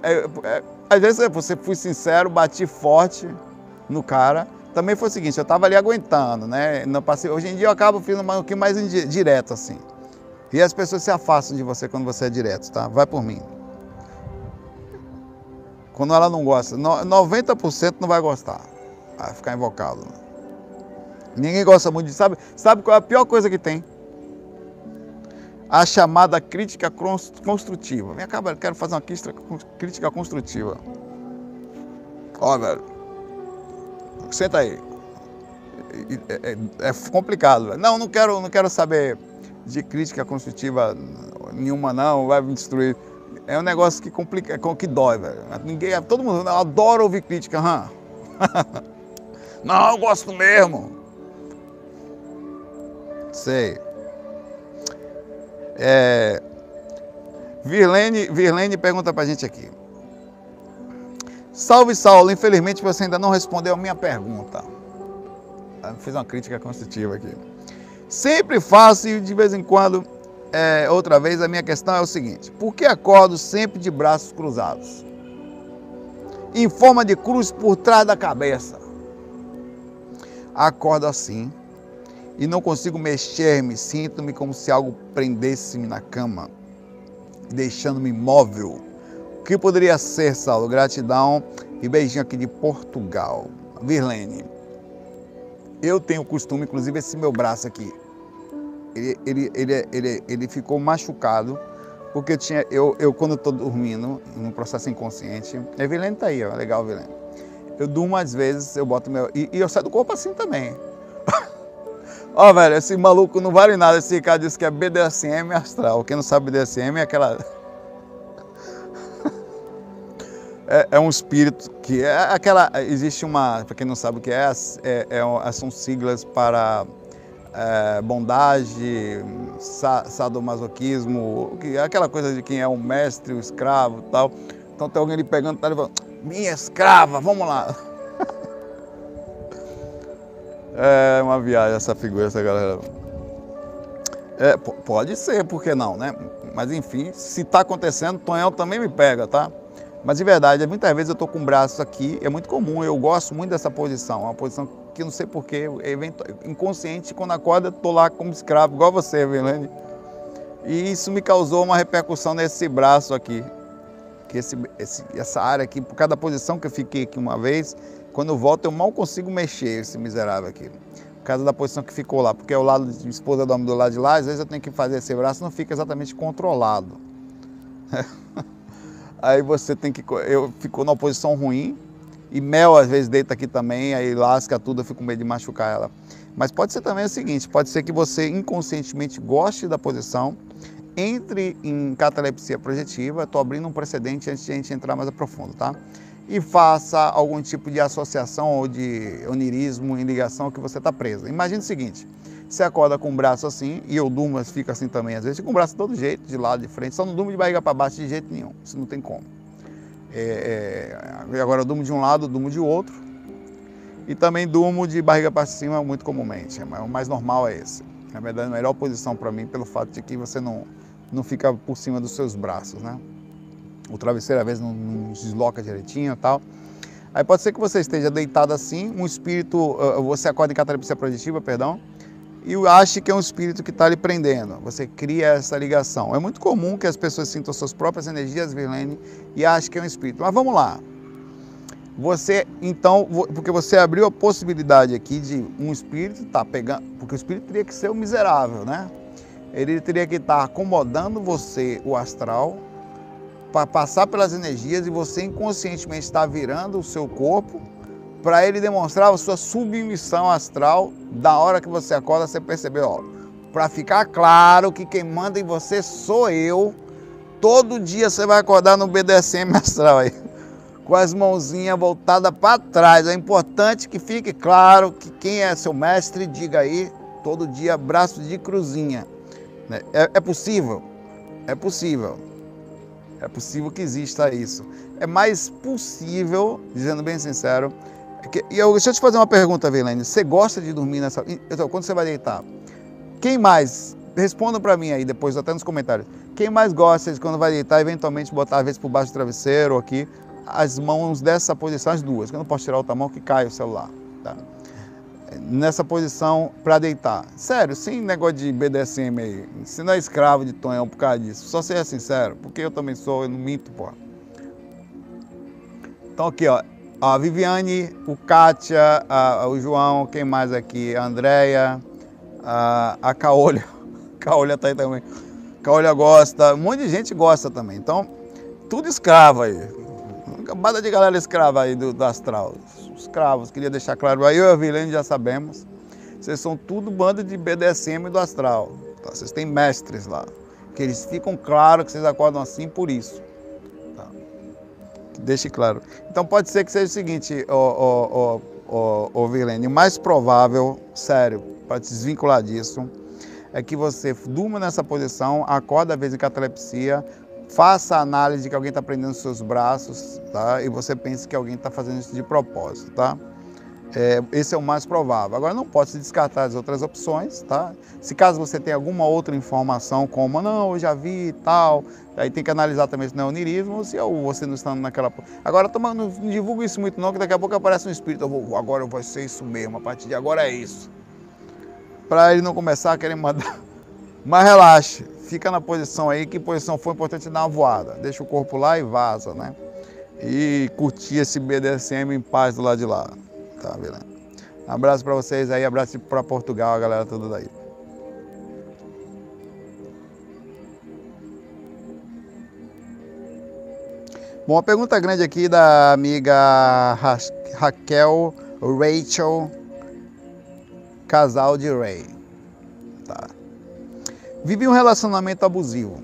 É, é, é, às vezes você fui sincero, bati forte no cara. Também foi o seguinte, eu estava ali aguentando, né? Não passei, hoje em dia eu acabo ficando um pouquinho mais direto, assim. E as pessoas se afastam de você quando você é direto, tá? Vai por mim. Quando ela não gosta, 90% não vai gostar. Vai ficar invocado. Ninguém gosta muito de. Sabe, sabe qual é a pior coisa que tem? A chamada crítica construtiva. Vem cá, velho, quero fazer uma crítica construtiva. Ó, velho, senta aí. É, é, é complicado, velho. Não, não quero, não quero saber de crítica construtiva nenhuma, não, vai me destruir. É um negócio que complica, que dói, velho. Ninguém, todo mundo adora ouvir crítica, hã? não, eu gosto mesmo. Sei. É, Virlene, Virlene pergunta para a gente aqui. Salve Saulo, infelizmente você ainda não respondeu a minha pergunta. Fiz uma crítica construtiva aqui. Sempre faço e de vez em quando, é, outra vez, a minha questão é o seguinte: por que acordo sempre de braços cruzados? Em forma de cruz por trás da cabeça. Acordo assim e não consigo mexer-me, sinto-me como se algo prendesse-me na cama, deixando-me imóvel. O que poderia ser, Saulo? Gratidão e beijinho aqui de Portugal. Virlene, eu tenho costume, inclusive esse meu braço aqui, ele, ele, ele, ele, ele ficou machucado, porque tinha, eu, eu quando estou dormindo, num processo inconsciente, a Virlene tá aí, ó, legal, Virlene. Eu durmo às vezes, eu boto meu. E, e eu saio do corpo assim também. Ó, oh, velho, esse maluco não vale nada. Esse cara disse que é BDSM astral. Quem não sabe BDSM é aquela. é, é, um espírito que é aquela. Existe uma. Para quem não sabe o que é, é, é, são siglas para é, bondade, sa sadomasoquismo, aquela coisa de quem é o mestre, o escravo tal. Então tem alguém ali pegando, tá ali falando, minha escrava, vamos lá. É uma viagem essa figura, essa galera. É, pode ser, por que não, né? Mas enfim, se está acontecendo, Tonhão também me pega, tá? Mas de verdade, muitas vezes eu estou com o braço aqui, é muito comum, eu gosto muito dessa posição, uma posição que não sei porquê, inconsciente, quando acorda, estou lá como escravo, igual você, Vilene. E isso me causou uma repercussão nesse braço aqui. Que esse, esse, essa área aqui, por cada posição que eu fiquei aqui uma vez, quando eu volto, eu mal consigo mexer esse miserável aqui. Por causa da posição que ficou lá. Porque o lado de esposa dorme do lado de lá, às vezes eu tenho que fazer esse braço, não fica exatamente controlado. aí você tem que. Eu ficou numa posição ruim. E Mel às vezes deita aqui também, aí lasca tudo, eu fico com medo de machucar ela. Mas pode ser também o seguinte: pode ser que você inconscientemente goste da posição, entre em catalepsia projetiva. Estou abrindo um precedente antes de a gente entrar mais a profundo, tá? E faça algum tipo de associação ou de onirismo em ligação que você está preso. Imagine o seguinte, você acorda com o braço assim, e eu durmo, fica assim também às vezes, com o braço de todo jeito, de lado, de frente, só não durmo de barriga para baixo de jeito nenhum, isso não tem como. É, é, agora eu durmo de um lado, durmo de outro, e também durmo de barriga para cima muito comumente, o mais normal é esse. Na verdade, a melhor posição para mim, pelo fato de que você não, não fica por cima dos seus braços, né? O travesseiro às vezes não, não desloca direitinho e tal. Aí pode ser que você esteja deitado assim, um espírito, você acorda em catalepsia projetiva, perdão, e ache que é um espírito que está lhe prendendo. Você cria essa ligação. É muito comum que as pessoas sintam suas próprias energias, Virlene, e achem que é um espírito. Mas vamos lá. Você, então, porque você abriu a possibilidade aqui de um espírito estar tá pegando, porque o espírito teria que ser o miserável, né? Ele teria que estar tá acomodando você, o astral, para passar pelas energias e você inconscientemente está virando o seu corpo para ele demonstrar a sua submissão astral da hora que você acorda, você percebeu, para ficar claro que quem manda em você sou eu. Todo dia você vai acordar no BDSM astral aí, com as mãozinhas voltadas para trás. É importante que fique claro que quem é seu mestre, diga aí, todo dia braço de cruzinha. Né? É, é possível? É possível. É possível que exista isso. É mais possível, dizendo bem sincero, que, e eu, deixa eu te fazer uma pergunta, Velene. Você gosta de dormir nessa. Então, quando você vai deitar, quem mais? Responda para mim aí depois, até nos comentários. Quem mais gosta de quando vai deitar, eventualmente botar às vezes por baixo do travesseiro ou aqui, as mãos dessa posição, as duas, que eu não posso tirar outra mão que cai o celular. Tá? Nessa posição para deitar. Sério, sem negócio de BDSM aí. Você não é escravo de Tonhão por causa disso. Só ser sincero, porque eu também sou, eu não minto, pô. Então aqui, ó. A Viviane, o Kátia, a, o João, quem mais aqui? A Andréia, a, a Caolha. Caolha tá aí também. Caolha gosta, um monte de gente gosta também. Então, tudo escravo aí. Uma de galera escrava aí do, do astral escravos. Queria deixar claro, aí eu e a Vilene já sabemos. Vocês são tudo banda de BDSM do astral. Tá? Vocês têm mestres lá. Que eles ficam claro que vocês acordam assim por isso. Tá? Deixe claro. Então pode ser que seja o seguinte, ô, ô, ô, Vilene, o mais provável, sério, para te desvincular disso, é que você durma nessa posição, acorda às vezes em catalepsia, faça a análise que alguém está prendendo seus braços, tá? E você pense que alguém está fazendo isso de propósito, tá? É, esse é o mais provável. Agora não pode se descartar as outras opções, tá? Se caso você tem alguma outra informação, como não, eu já vi e tal, aí tem que analisar também se não é onirismo, se ou você não está naquela. Agora toma, não divulga isso muito não, que daqui a pouco aparece um espírito, eu vou, agora vou ser isso mesmo, a partir de agora é isso. Para ele não começar a querer mandar. Mas relaxe, fica na posição aí, que posição for importante dar uma voada. Deixa o corpo lá e vaza, né? E curtir esse BDSM em paz do lado de lá. Tá, beleza? abraço para vocês aí, abraço para Portugal, a galera toda daí. Bom, uma pergunta grande aqui da amiga Ra Raquel Rachel, casal de Ray. Vivi um relacionamento abusivo.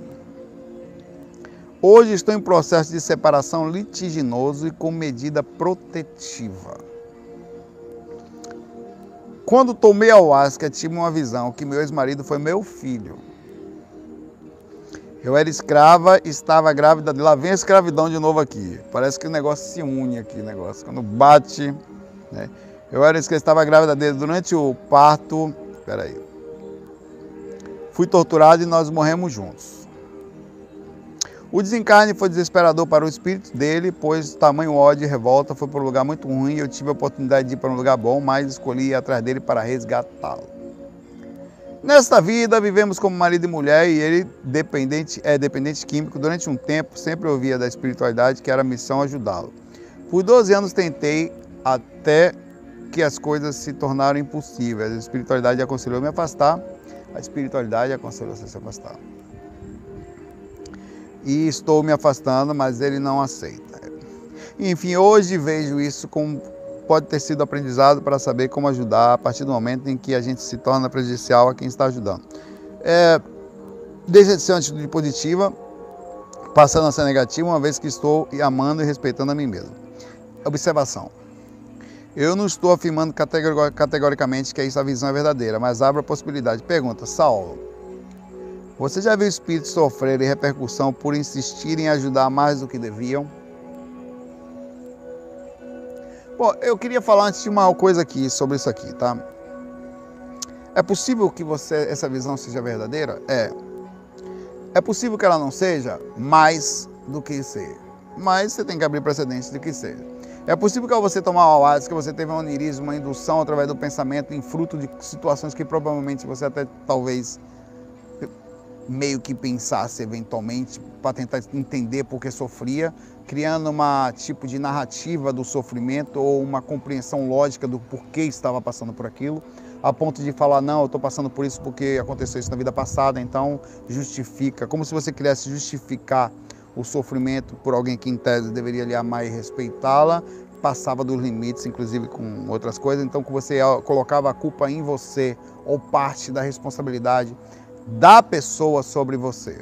Hoje estou em processo de separação litiginoso e com medida protetiva. Quando tomei a ayahuasca, tive uma visão que meu ex-marido foi meu filho. Eu era escrava, estava grávida. Lá vem a escravidão de novo aqui. Parece que o negócio se une aqui, negócio. Quando bate. Né? Eu era escrava, estava grávida dele durante o parto. Espera aí. Fui torturado e nós morremos juntos. O desencarne foi desesperador para o espírito dele, pois tamanho ódio e revolta foi para um lugar muito ruim. Eu tive a oportunidade de ir para um lugar bom, mas escolhi ir atrás dele para resgatá-lo. Nesta vida, vivemos como marido e mulher e ele dependente, é dependente químico. Durante um tempo, sempre ouvia da espiritualidade que era a missão ajudá-lo. Por 12 anos tentei até que as coisas se tornaram impossíveis. A espiritualidade aconselhou me afastar, a espiritualidade aconselhou se afastar. E estou me afastando, mas ele não aceita. Enfim, hoje vejo isso como pode ter sido aprendizado para saber como ajudar a partir do momento em que a gente se torna prejudicial a quem está ajudando. É, deixa de ser uma atitude positiva, passando a ser negativa, uma vez que estou amando e respeitando a mim mesmo. Observação. Eu não estou afirmando categoricamente que essa visão é verdadeira, mas abro a possibilidade. Pergunta, Saulo, você já viu espíritos sofrerem repercussão por insistirem em ajudar mais do que deviam? Bom, eu queria falar antes de uma coisa aqui sobre isso aqui, tá? É possível que você essa visão seja verdadeira? É. É possível que ela não seja mais do que ser. Mas você tem que abrir precedentes de que seja. É possível que ao você tomar o que você teve um onirismo, uma indução através do pensamento em fruto de situações que provavelmente você até talvez meio que pensasse eventualmente para tentar entender por que sofria, criando uma tipo de narrativa do sofrimento ou uma compreensão lógica do porquê estava passando por aquilo, a ponto de falar, não, eu estou passando por isso porque aconteceu isso na vida passada, então justifica, como se você quisesse justificar o sofrimento por alguém que em tese deveria lhe amar e respeitá-la, passava dos limites, inclusive com outras coisas, então que você colocava a culpa em você ou parte da responsabilidade da pessoa sobre você.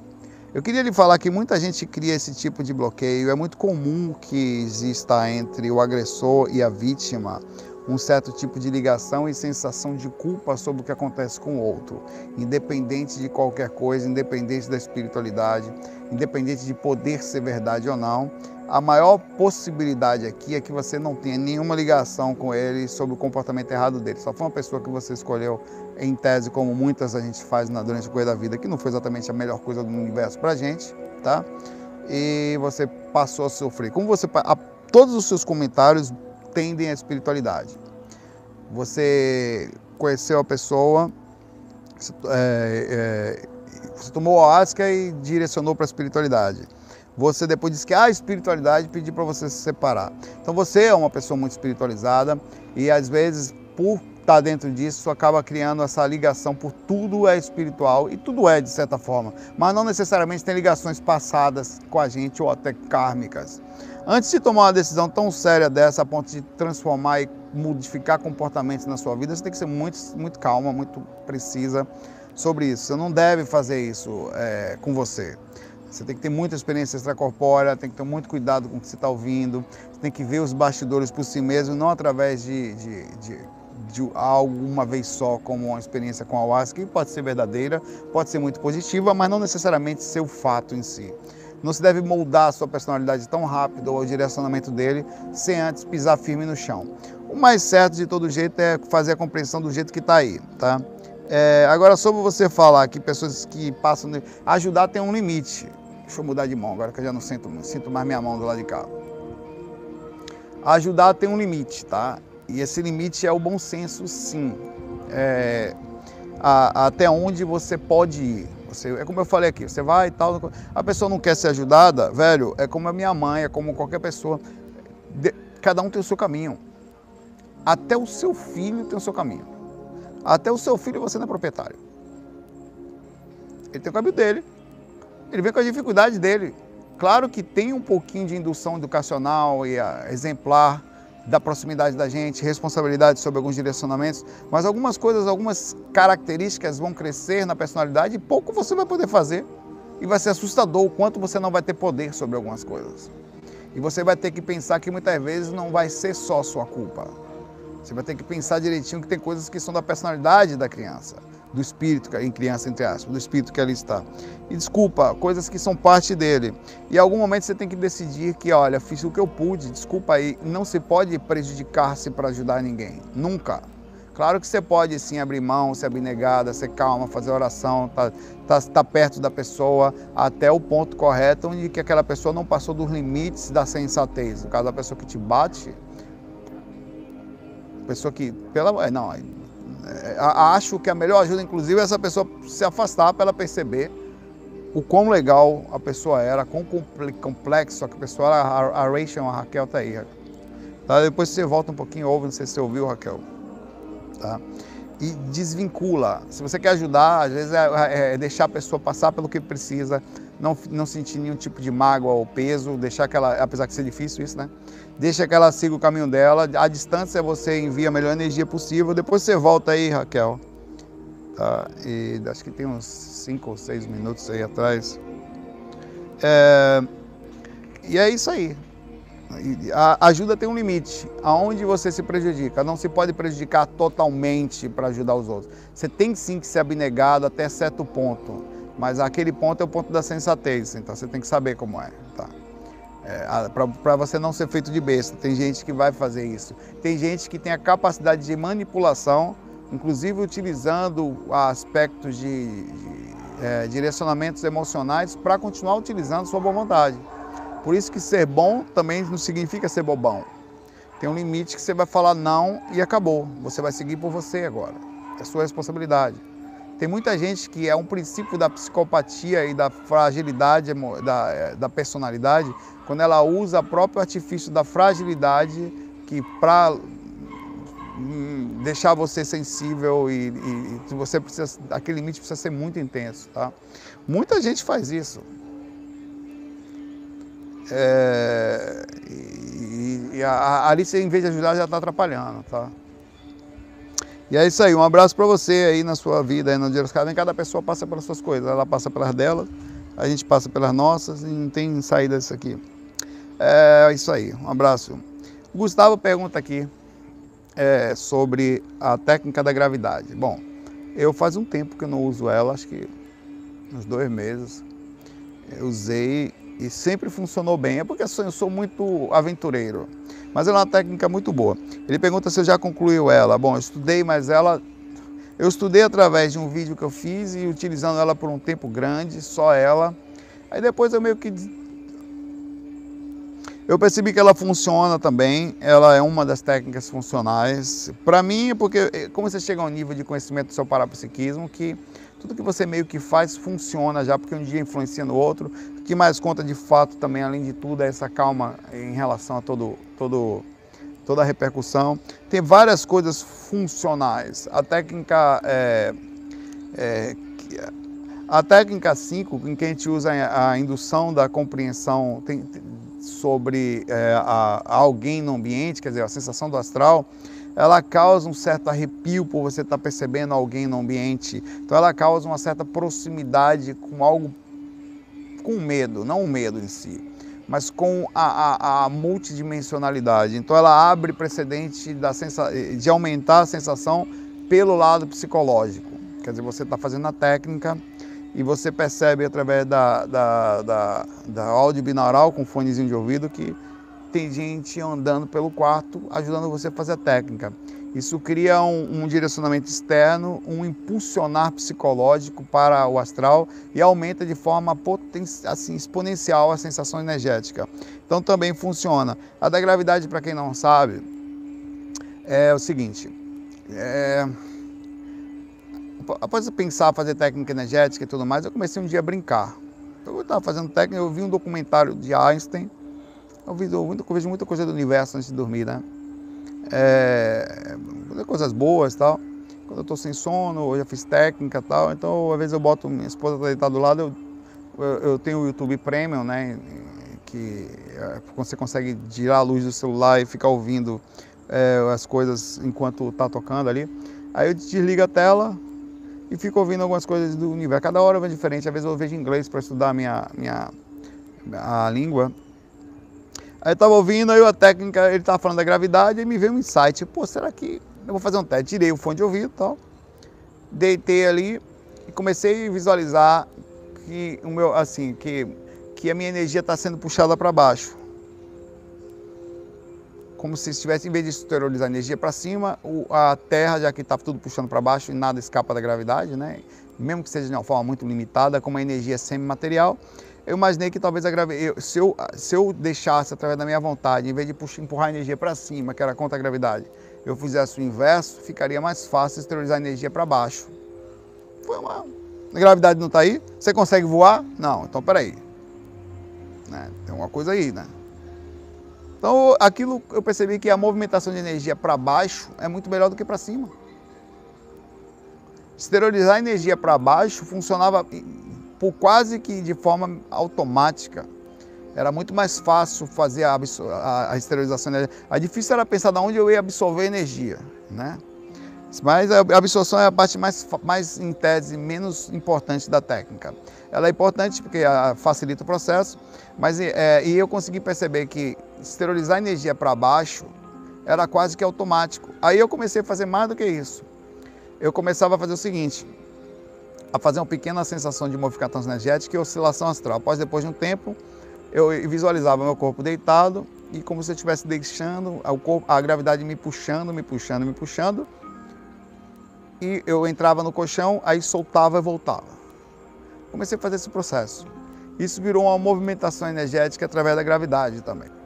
Eu queria lhe falar que muita gente cria esse tipo de bloqueio. É muito comum que exista entre o agressor e a vítima um certo tipo de ligação e sensação de culpa sobre o que acontece com o outro, independente de qualquer coisa, independente da espiritualidade, independente de poder ser verdade ou não. A maior possibilidade aqui é que você não tenha nenhuma ligação com ele sobre o comportamento errado dele. Só foi uma pessoa que você escolheu em tese, como muitas a gente faz na, durante a coisa da vida, que não foi exatamente a melhor coisa do universo pra gente, tá? E você passou a sofrer. Como você. A, todos os seus comentários tendem à espiritualidade. Você conheceu a pessoa, é, é, você tomou a ayahuasca e direcionou para a espiritualidade você depois disse que a espiritualidade pediu para você se separar. Então você é uma pessoa muito espiritualizada e às vezes por estar tá dentro disso acaba criando essa ligação por tudo é espiritual e tudo é de certa forma, mas não necessariamente tem ligações passadas com a gente ou até kármicas. Antes de tomar uma decisão tão séria dessa a ponto de transformar e modificar comportamentos na sua vida, você tem que ser muito, muito calma, muito precisa sobre isso. Você não deve fazer isso é, com você. Você tem que ter muita experiência extracorpórea, tem que ter muito cuidado com o que você está ouvindo, você tem que ver os bastidores por si mesmo, não através de, de, de, de algo uma vez só, como uma experiência com a ayahuasca, que pode ser verdadeira, pode ser muito positiva, mas não necessariamente ser o fato em si. Não se deve moldar a sua personalidade tão rápido ou o direcionamento dele sem antes pisar firme no chão. O mais certo de todo jeito é fazer a compreensão do jeito que está aí, tá? É, agora, sobre você falar que pessoas que passam. Ajudar tem um limite. Deixa eu mudar de mão agora que eu já não sinto, sinto mais minha mão do lado de cá. Ajudar tem um limite, tá? E esse limite é o bom senso, sim. É, a, até onde você pode ir. Você, é como eu falei aqui, você vai e tal. A pessoa não quer ser ajudada, velho, é como a minha mãe, é como qualquer pessoa. De, cada um tem o seu caminho. Até o seu filho tem o seu caminho. Até o seu filho você não é proprietário. Ele tem o caminho dele. Ele vem com a dificuldade dele. Claro que tem um pouquinho de indução educacional e exemplar da proximidade da gente, responsabilidade sobre alguns direcionamentos, mas algumas coisas, algumas características vão crescer na personalidade e pouco você vai poder fazer. E vai ser assustador o quanto você não vai ter poder sobre algumas coisas. E você vai ter que pensar que muitas vezes não vai ser só sua culpa. Você vai ter que pensar direitinho que tem coisas que são da personalidade da criança, do espírito, em criança, entre aspas, do espírito que ali está. E desculpa, coisas que são parte dele. E em algum momento você tem que decidir que, olha, fiz o que eu pude, desculpa aí, não se pode prejudicar-se para ajudar ninguém. Nunca. Claro que você pode sim abrir mão, ser abnegada, ser calma, fazer oração, tá, tá, tá, perto da pessoa até o ponto correto onde que aquela pessoa não passou dos limites da sensatez. No caso da pessoa que te bate, pessoa que, pela, é, não, é, acho que a melhor ajuda, inclusive, é essa pessoa se afastar para ela perceber o quão legal a pessoa era, quão complexo que a pessoa era. A, Rachel, a Raquel tá aí. Tá? Depois você volta um pouquinho, ouve, não sei se você ouviu, Raquel. Tá? E desvincula. Se você quer ajudar, às vezes é, é deixar a pessoa passar pelo que precisa, não, não sentir nenhum tipo de mágoa ou peso, deixar que ela, apesar de ser difícil isso, né? Deixa que ela siga o caminho dela. A distância você envia a melhor energia possível. Depois você volta aí, Raquel. Tá? E acho que tem uns 5 ou 6 minutos aí atrás. É, e é isso aí. A ajuda tem um limite. Aonde você se prejudica? Não se pode prejudicar totalmente para ajudar os outros. Você tem sim que ser abnegado até certo ponto. Mas aquele ponto é o ponto da sensatez, então você tem que saber como é. É para você não ser feito de besta. Tem gente que vai fazer isso. Tem gente que tem a capacidade de manipulação, inclusive utilizando aspectos de, de é, direcionamentos emocionais para continuar utilizando sua boa vontade. Por isso que ser bom também não significa ser bobão. Tem um limite que você vai falar não e acabou. Você vai seguir por você agora. É sua responsabilidade. Tem muita gente que é um princípio da psicopatia e da fragilidade da, é, da personalidade, quando ela usa o próprio artifício da fragilidade que para hum, deixar você sensível e, e, você precisa aquele limite precisa ser muito intenso, tá? Muita gente faz isso. É, e, e a, ali você, em vez de ajudar, já está atrapalhando, tá? E é isso aí, um abraço para você aí na sua vida, aí Dia dos Cada pessoa passa pelas suas coisas, ela passa pelas dela, a gente passa pelas nossas e não tem saída disso aqui. É isso aí, um abraço. Gustavo pergunta aqui é, sobre a técnica da gravidade. Bom, eu faz um tempo que eu não uso ela, acho que uns dois meses. Eu usei e sempre funcionou bem. É porque eu sou muito aventureiro mas ela é uma técnica muito boa. Ele pergunta se eu já concluiu ela. Bom, eu estudei, mas ela eu estudei através de um vídeo que eu fiz e utilizando ela por um tempo grande, só ela. Aí depois eu meio que eu percebi que ela funciona também, ela é uma das técnicas funcionais. Para mim, porque eh, como você chega a um nível de conhecimento do seu parapsiquismo que tudo que você meio que faz funciona já, porque um dia influencia no outro. O que mais conta de fato também, além de tudo, é essa calma em relação a todo, todo, toda a repercussão. Tem várias coisas funcionais. A técnica é, é, a técnica 5, em que a gente usa a indução da compreensão sobre é, a alguém no ambiente, quer dizer, a sensação do astral, ela causa um certo arrepio por você estar percebendo alguém no ambiente. Então ela causa uma certa proximidade com algo, com medo, não o medo em si, mas com a, a, a multidimensionalidade. Então ela abre precedente da sensa, de aumentar a sensação pelo lado psicológico. Quer dizer, você está fazendo a técnica e você percebe através da, da, da, da áudio binaural com fonezinho de ouvido que tem gente andando pelo quarto ajudando você a fazer a técnica. Isso cria um, um, direcionamento externo, um impulsionar psicológico para o astral e aumenta de forma assim, exponencial a sensação energética. Então também funciona. A da gravidade, para quem não sabe, é o seguinte. É... Após pensar fazer técnica energética e tudo mais, eu comecei um dia a brincar. Eu estava fazendo técnica, eu vi um documentário de Einstein eu vejo, muito, eu vejo muita coisa do universo antes de dormir, né? É, coisas boas tal. Quando eu estou sem sono, eu já fiz técnica tal, então às vezes eu boto, minha esposa tá deitada do lado, eu, eu, eu, tenho o YouTube Premium, né? Que é, você consegue girar a luz do celular e ficar ouvindo é, as coisas enquanto está tocando ali. Aí eu desligo a tela e fico ouvindo algumas coisas do universo. Cada hora é diferente, às vezes eu vejo inglês para estudar minha, minha a língua Aí eu tava ouvindo, aí a técnica, ele tava falando da gravidade, e me veio um insight. Pô, será que eu vou fazer um teste? Tirei o fone de ouvido e tal. Deitei ali e comecei a visualizar que o meu, assim, que, que a minha energia está sendo puxada para baixo. Como se estivesse, em vez de esterilizar energia para cima, a Terra, já que estava tudo puxando para baixo e nada escapa da gravidade, né? mesmo que seja de uma forma muito limitada, como a energia é semimaterial, eu imaginei que talvez a gravidade, se, eu, se eu deixasse através da minha vontade, em vez de puxar, empurrar a energia para cima, que era contra a gravidade, eu fizesse o inverso, ficaria mais fácil esterilizar a energia para baixo. Foi uma. A gravidade não está aí? Você consegue voar? Não, então peraí. Né? Tem uma coisa aí, né? Então, aquilo eu percebi que a movimentação de energia para baixo é muito melhor do que para cima. Esterilizar a energia para baixo funcionava por quase que de forma automática. Era muito mais fácil fazer a, a, a esterilização. A difícil era pensar de onde eu ia absorver energia, né? Mas a absorção é a parte mais, mais em tese, menos importante da técnica. Ela é importante porque facilita o processo, mas é, e eu consegui perceber que esterilizar energia para baixo era quase que automático. Aí eu comecei a fazer mais do que isso. Eu começava a fazer o seguinte, a fazer uma pequena sensação de modificação energética e oscilação astral. Após depois de um tempo, eu visualizava meu corpo deitado e como se eu estivesse deixando o corpo, a gravidade me puxando, me puxando, me puxando. E eu entrava no colchão, aí soltava e voltava. Comecei a fazer esse processo. Isso virou uma movimentação energética através da gravidade também.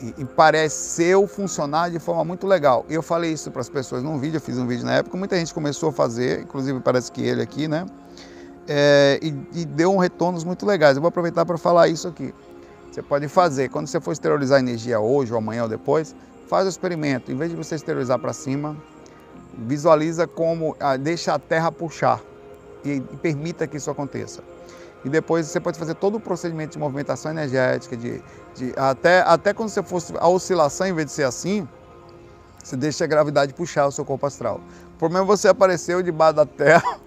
E, e pareceu funcionar de forma muito legal. Eu falei isso para as pessoas num vídeo, eu fiz um vídeo na época, muita gente começou a fazer, inclusive parece que ele aqui, né? É, e, e, deu um retornos muito legais. Eu vou aproveitar para falar isso aqui. Você pode fazer, quando você for esterilizar energia hoje, ou amanhã ou depois, faz o experimento. Em vez de você esterilizar para cima, visualiza como ah, deixa a terra puxar e, e permita que isso aconteça. E depois você pode fazer todo o procedimento de movimentação energética, de, de, até, até quando você fosse a oscilação, em vez de ser assim, você deixa a gravidade puxar o seu corpo astral. O problema é você apareceu debaixo da terra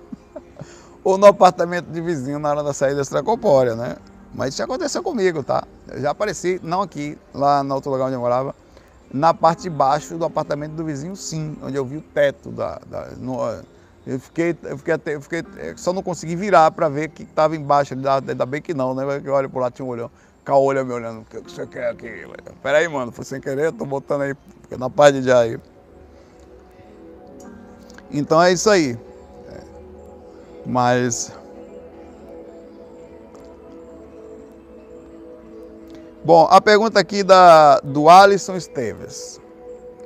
ou no apartamento de vizinho na hora da saída extracorpórea, né? Mas isso já aconteceu comigo, tá? Eu já apareci, não aqui, lá no outro lugar onde eu morava, na parte de baixo do apartamento do vizinho, sim, onde eu vi o teto da. da no, eu fiquei, eu fiquei, até, eu fiquei, só não consegui virar para ver que estava embaixo, ainda bem que não, né? Eu olho por lá, tinha um olhão, olha me olhando, o que você quer aqui? Peraí, mano, foi sem querer, tô botando aí na parte de aí. Então é isso aí. Mas. Bom, a pergunta aqui da, do Alisson Esteves.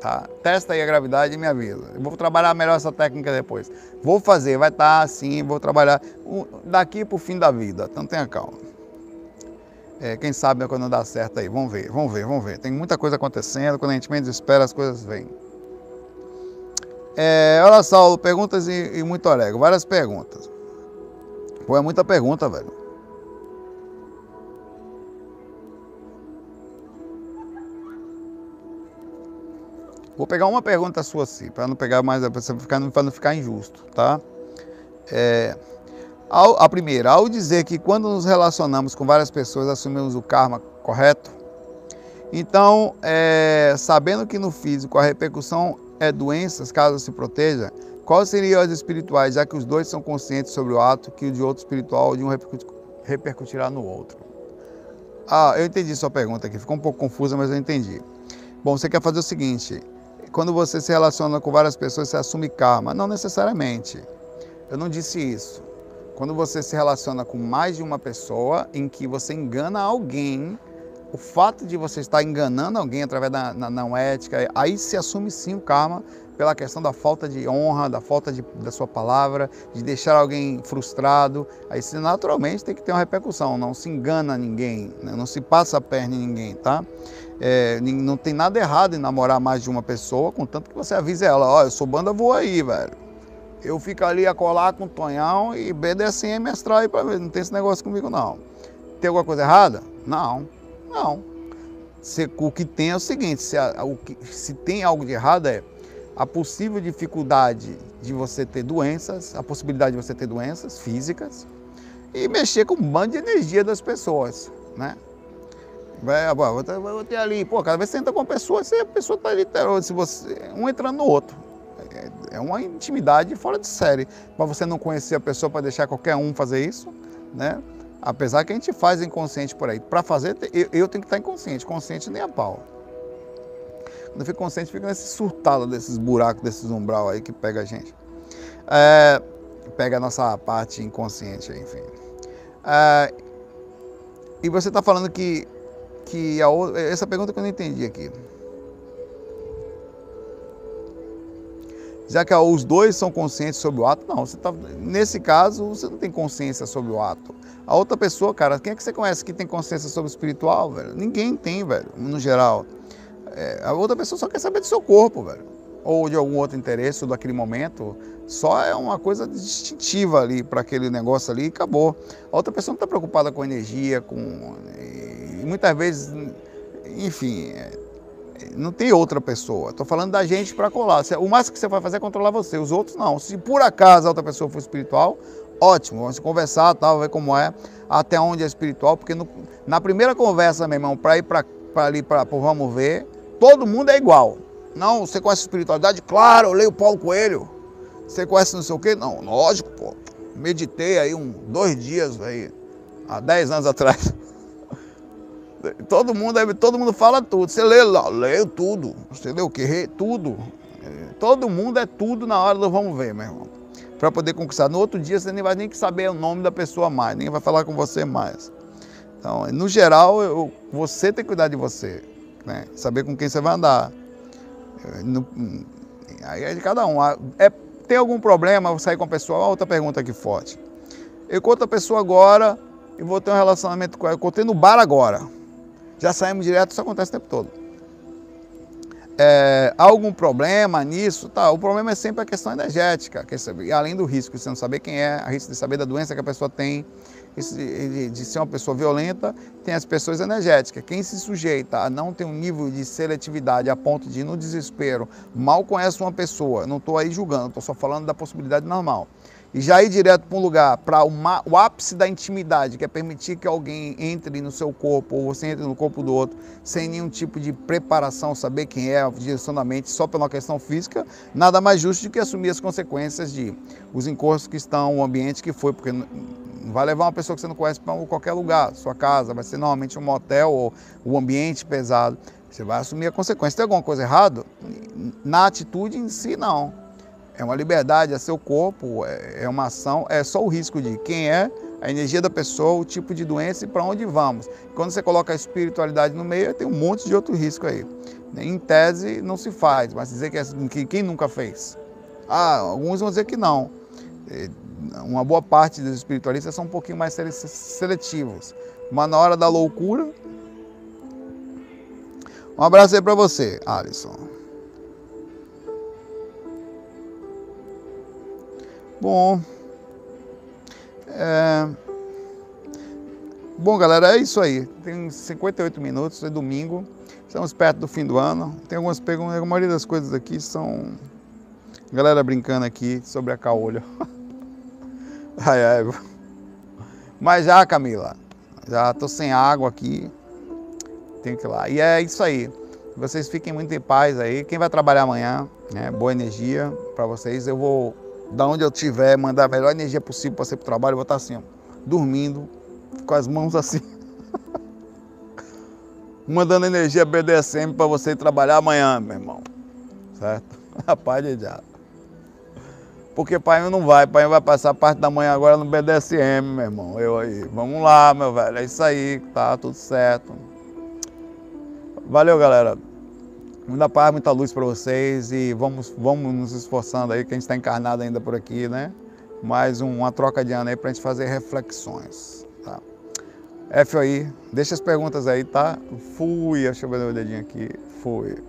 Tá? Testa aí a gravidade e me avisa. Eu vou trabalhar melhor essa técnica depois. Vou fazer, vai estar tá assim, vou trabalhar daqui para o fim da vida. Então tenha calma. É, quem sabe quando dá certo aí. Vamos ver, vamos ver, vamos ver. Tem muita coisa acontecendo. Quando a gente menos espera, as coisas vêm. É, olha, Saulo, perguntas e, e muito alegre. Várias perguntas. Pô, é muita pergunta, velho. Vou pegar uma pergunta sua assim, para não pegar mais, para não ficar injusto, tá? É, a primeira, ao dizer que quando nos relacionamos com várias pessoas assumimos o karma correto, então, é, sabendo que no físico a repercussão é doenças, caso se proteja, quais seriam as espirituais, já que os dois são conscientes sobre o ato que o de outro espiritual de um repercutirá no outro? Ah, eu entendi sua pergunta aqui, ficou um pouco confusa, mas eu entendi. Bom, você quer fazer o seguinte: quando você se relaciona com várias pessoas, você assume karma. Não necessariamente. Eu não disse isso. Quando você se relaciona com mais de uma pessoa em que você engana alguém, o fato de você estar enganando alguém através da não ética, aí se assume sim o karma pela questão da falta de honra, da falta de, da sua palavra, de deixar alguém frustrado. Aí você naturalmente tem que ter uma repercussão, não se engana ninguém, né? não se passa a perna em ninguém, tá? É, não tem nada errado em namorar mais de uma pessoa, contanto que você avise ela, ó, oh, eu sou banda voa aí, velho. Eu fico ali a colar com o Tonhão e BDSM astral aí pra ver, não tem esse negócio comigo não. Tem alguma coisa errada? Não. Não. Se, o que tem é o seguinte: se, a, o que, se tem algo de errado é a possível dificuldade de você ter doenças, a possibilidade de você ter doenças físicas e mexer com um bando de energia das pessoas, né? Vai, vou ter, ali, pô, cada vez que você entra com uma pessoa, você, a pessoa está ali, se você, um entrando no outro. É, é uma intimidade fora de série. Para você não conhecer a pessoa, para deixar qualquer um fazer isso, né? Apesar que a gente faz inconsciente por aí. Para fazer, eu, eu, tenho que estar inconsciente. Consciente nem a pau. Quando eu fico consciente, fica nesse surtado desses buracos, desses umbral aí que pega a gente. É, pega a nossa parte inconsciente, enfim. É, e você está falando que, que a, essa pergunta que eu não entendi aqui. Já que os dois são conscientes sobre o ato, não. Você tá, nesse caso, você não tem consciência sobre o ato. A outra pessoa, cara, quem é que você conhece que tem consciência sobre o espiritual, velho? Ninguém tem, velho, no geral. É, a outra pessoa só quer saber do seu corpo, velho. Ou de algum outro interesse, ou daquele momento. Só é uma coisa distintiva ali para aquele negócio ali e acabou. A outra pessoa não está preocupada com energia, com. E muitas vezes, enfim, é, não tem outra pessoa. Estou falando da gente para colar. O máximo que você vai fazer é controlar você, os outros não. Se por acaso a outra pessoa for espiritual, ótimo, vamos conversar, tal, ver como é, até onde é espiritual, porque no, na primeira conversa, meu irmão, para ir para ali para vamos ver, todo mundo é igual. Não, você conhece espiritualidade? Claro, eu leio Paulo Coelho. Você conhece não sei o quê? Não, lógico, pô. Meditei aí um, dois dias aí, há dez anos atrás. Todo mundo, todo mundo fala tudo. Você lê lá, leio tudo. Você lê o quê? Tudo. Todo mundo é tudo na hora do vamos ver, meu irmão para poder conquistar. No outro dia você nem vai nem saber o nome da pessoa mais, ninguém vai falar com você mais. Então, no geral, eu, você tem que cuidar de você, né? saber com quem você vai andar. No, aí é de cada um. É, tem algum problema, sair com a pessoa, outra pergunta aqui forte. Eu com outra pessoa agora e vou ter um relacionamento com ela. Eu contei no bar agora. Já saímos direto, isso acontece o tempo todo é, algum problema nisso, tá, o problema é sempre a questão energética, quer saber, além do risco de você não saber quem é, a risco de saber da doença que a pessoa tem, de, ser uma pessoa violenta, tem as pessoas energéticas. Quem se sujeita a não ter um nível de seletividade a ponto de, no desespero, mal conhece uma pessoa, não estou aí julgando, estou só falando da possibilidade normal e já ir direto para um lugar, para o ápice da intimidade, que é permitir que alguém entre no seu corpo ou você entre no corpo do outro, sem nenhum tipo de preparação, saber quem é, direcionamento, só pela questão física, nada mais justo do que assumir as consequências de os encostos que estão, o ambiente que foi, porque não vai levar uma pessoa que você não conhece para qualquer lugar, sua casa, vai ser normalmente um motel ou o ambiente pesado. Você vai assumir a consequência. Tem alguma coisa errada? Na atitude em si, não é uma liberdade, é seu corpo, é, é uma ação, é só o risco de quem é, a energia da pessoa, o tipo de doença e para onde vamos. Quando você coloca a espiritualidade no meio, tem um monte de outro risco aí. Em tese não se faz, mas dizer que, é, que quem nunca fez? Ah, alguns vão dizer que não. É, uma boa parte dos espiritualistas são um pouquinho mais seletivos. Mas na hora da loucura. Um abraço aí para você, Alisson. Bom. É... Bom, galera, é isso aí. Tem 58 minutos, é domingo. Estamos perto do fim do ano. Tem algumas perguntas, a maioria das coisas aqui são. Galera brincando aqui sobre a caolha. ai, ai. Mas já, Camila, já tô sem água aqui. Tenho que ir lá. E é isso aí. Vocês fiquem muito em paz aí. Quem vai trabalhar amanhã, né? boa energia para vocês. Eu vou da onde eu estiver, mandar a melhor energia possível para ser para o trabalho, eu vou estar assim, ó, dormindo, com as mãos assim. Mandando energia BDSM para você trabalhar amanhã, meu irmão. Certo? A paz de. Porque pai não vai, pai vai passar parte da manhã agora no BDSM, meu irmão. Eu aí. Vamos lá, meu velho. É isso aí, tá tudo certo. Valeu, galera. Muita paz, muita luz para vocês e vamos, vamos nos esforçando aí, que a gente está encarnado ainda por aqui, né? Mais uma troca de ano aí para a gente fazer reflexões, tá? F aí, deixa as perguntas aí, tá? Fui, deixa eu ver o dedinho aqui, fui.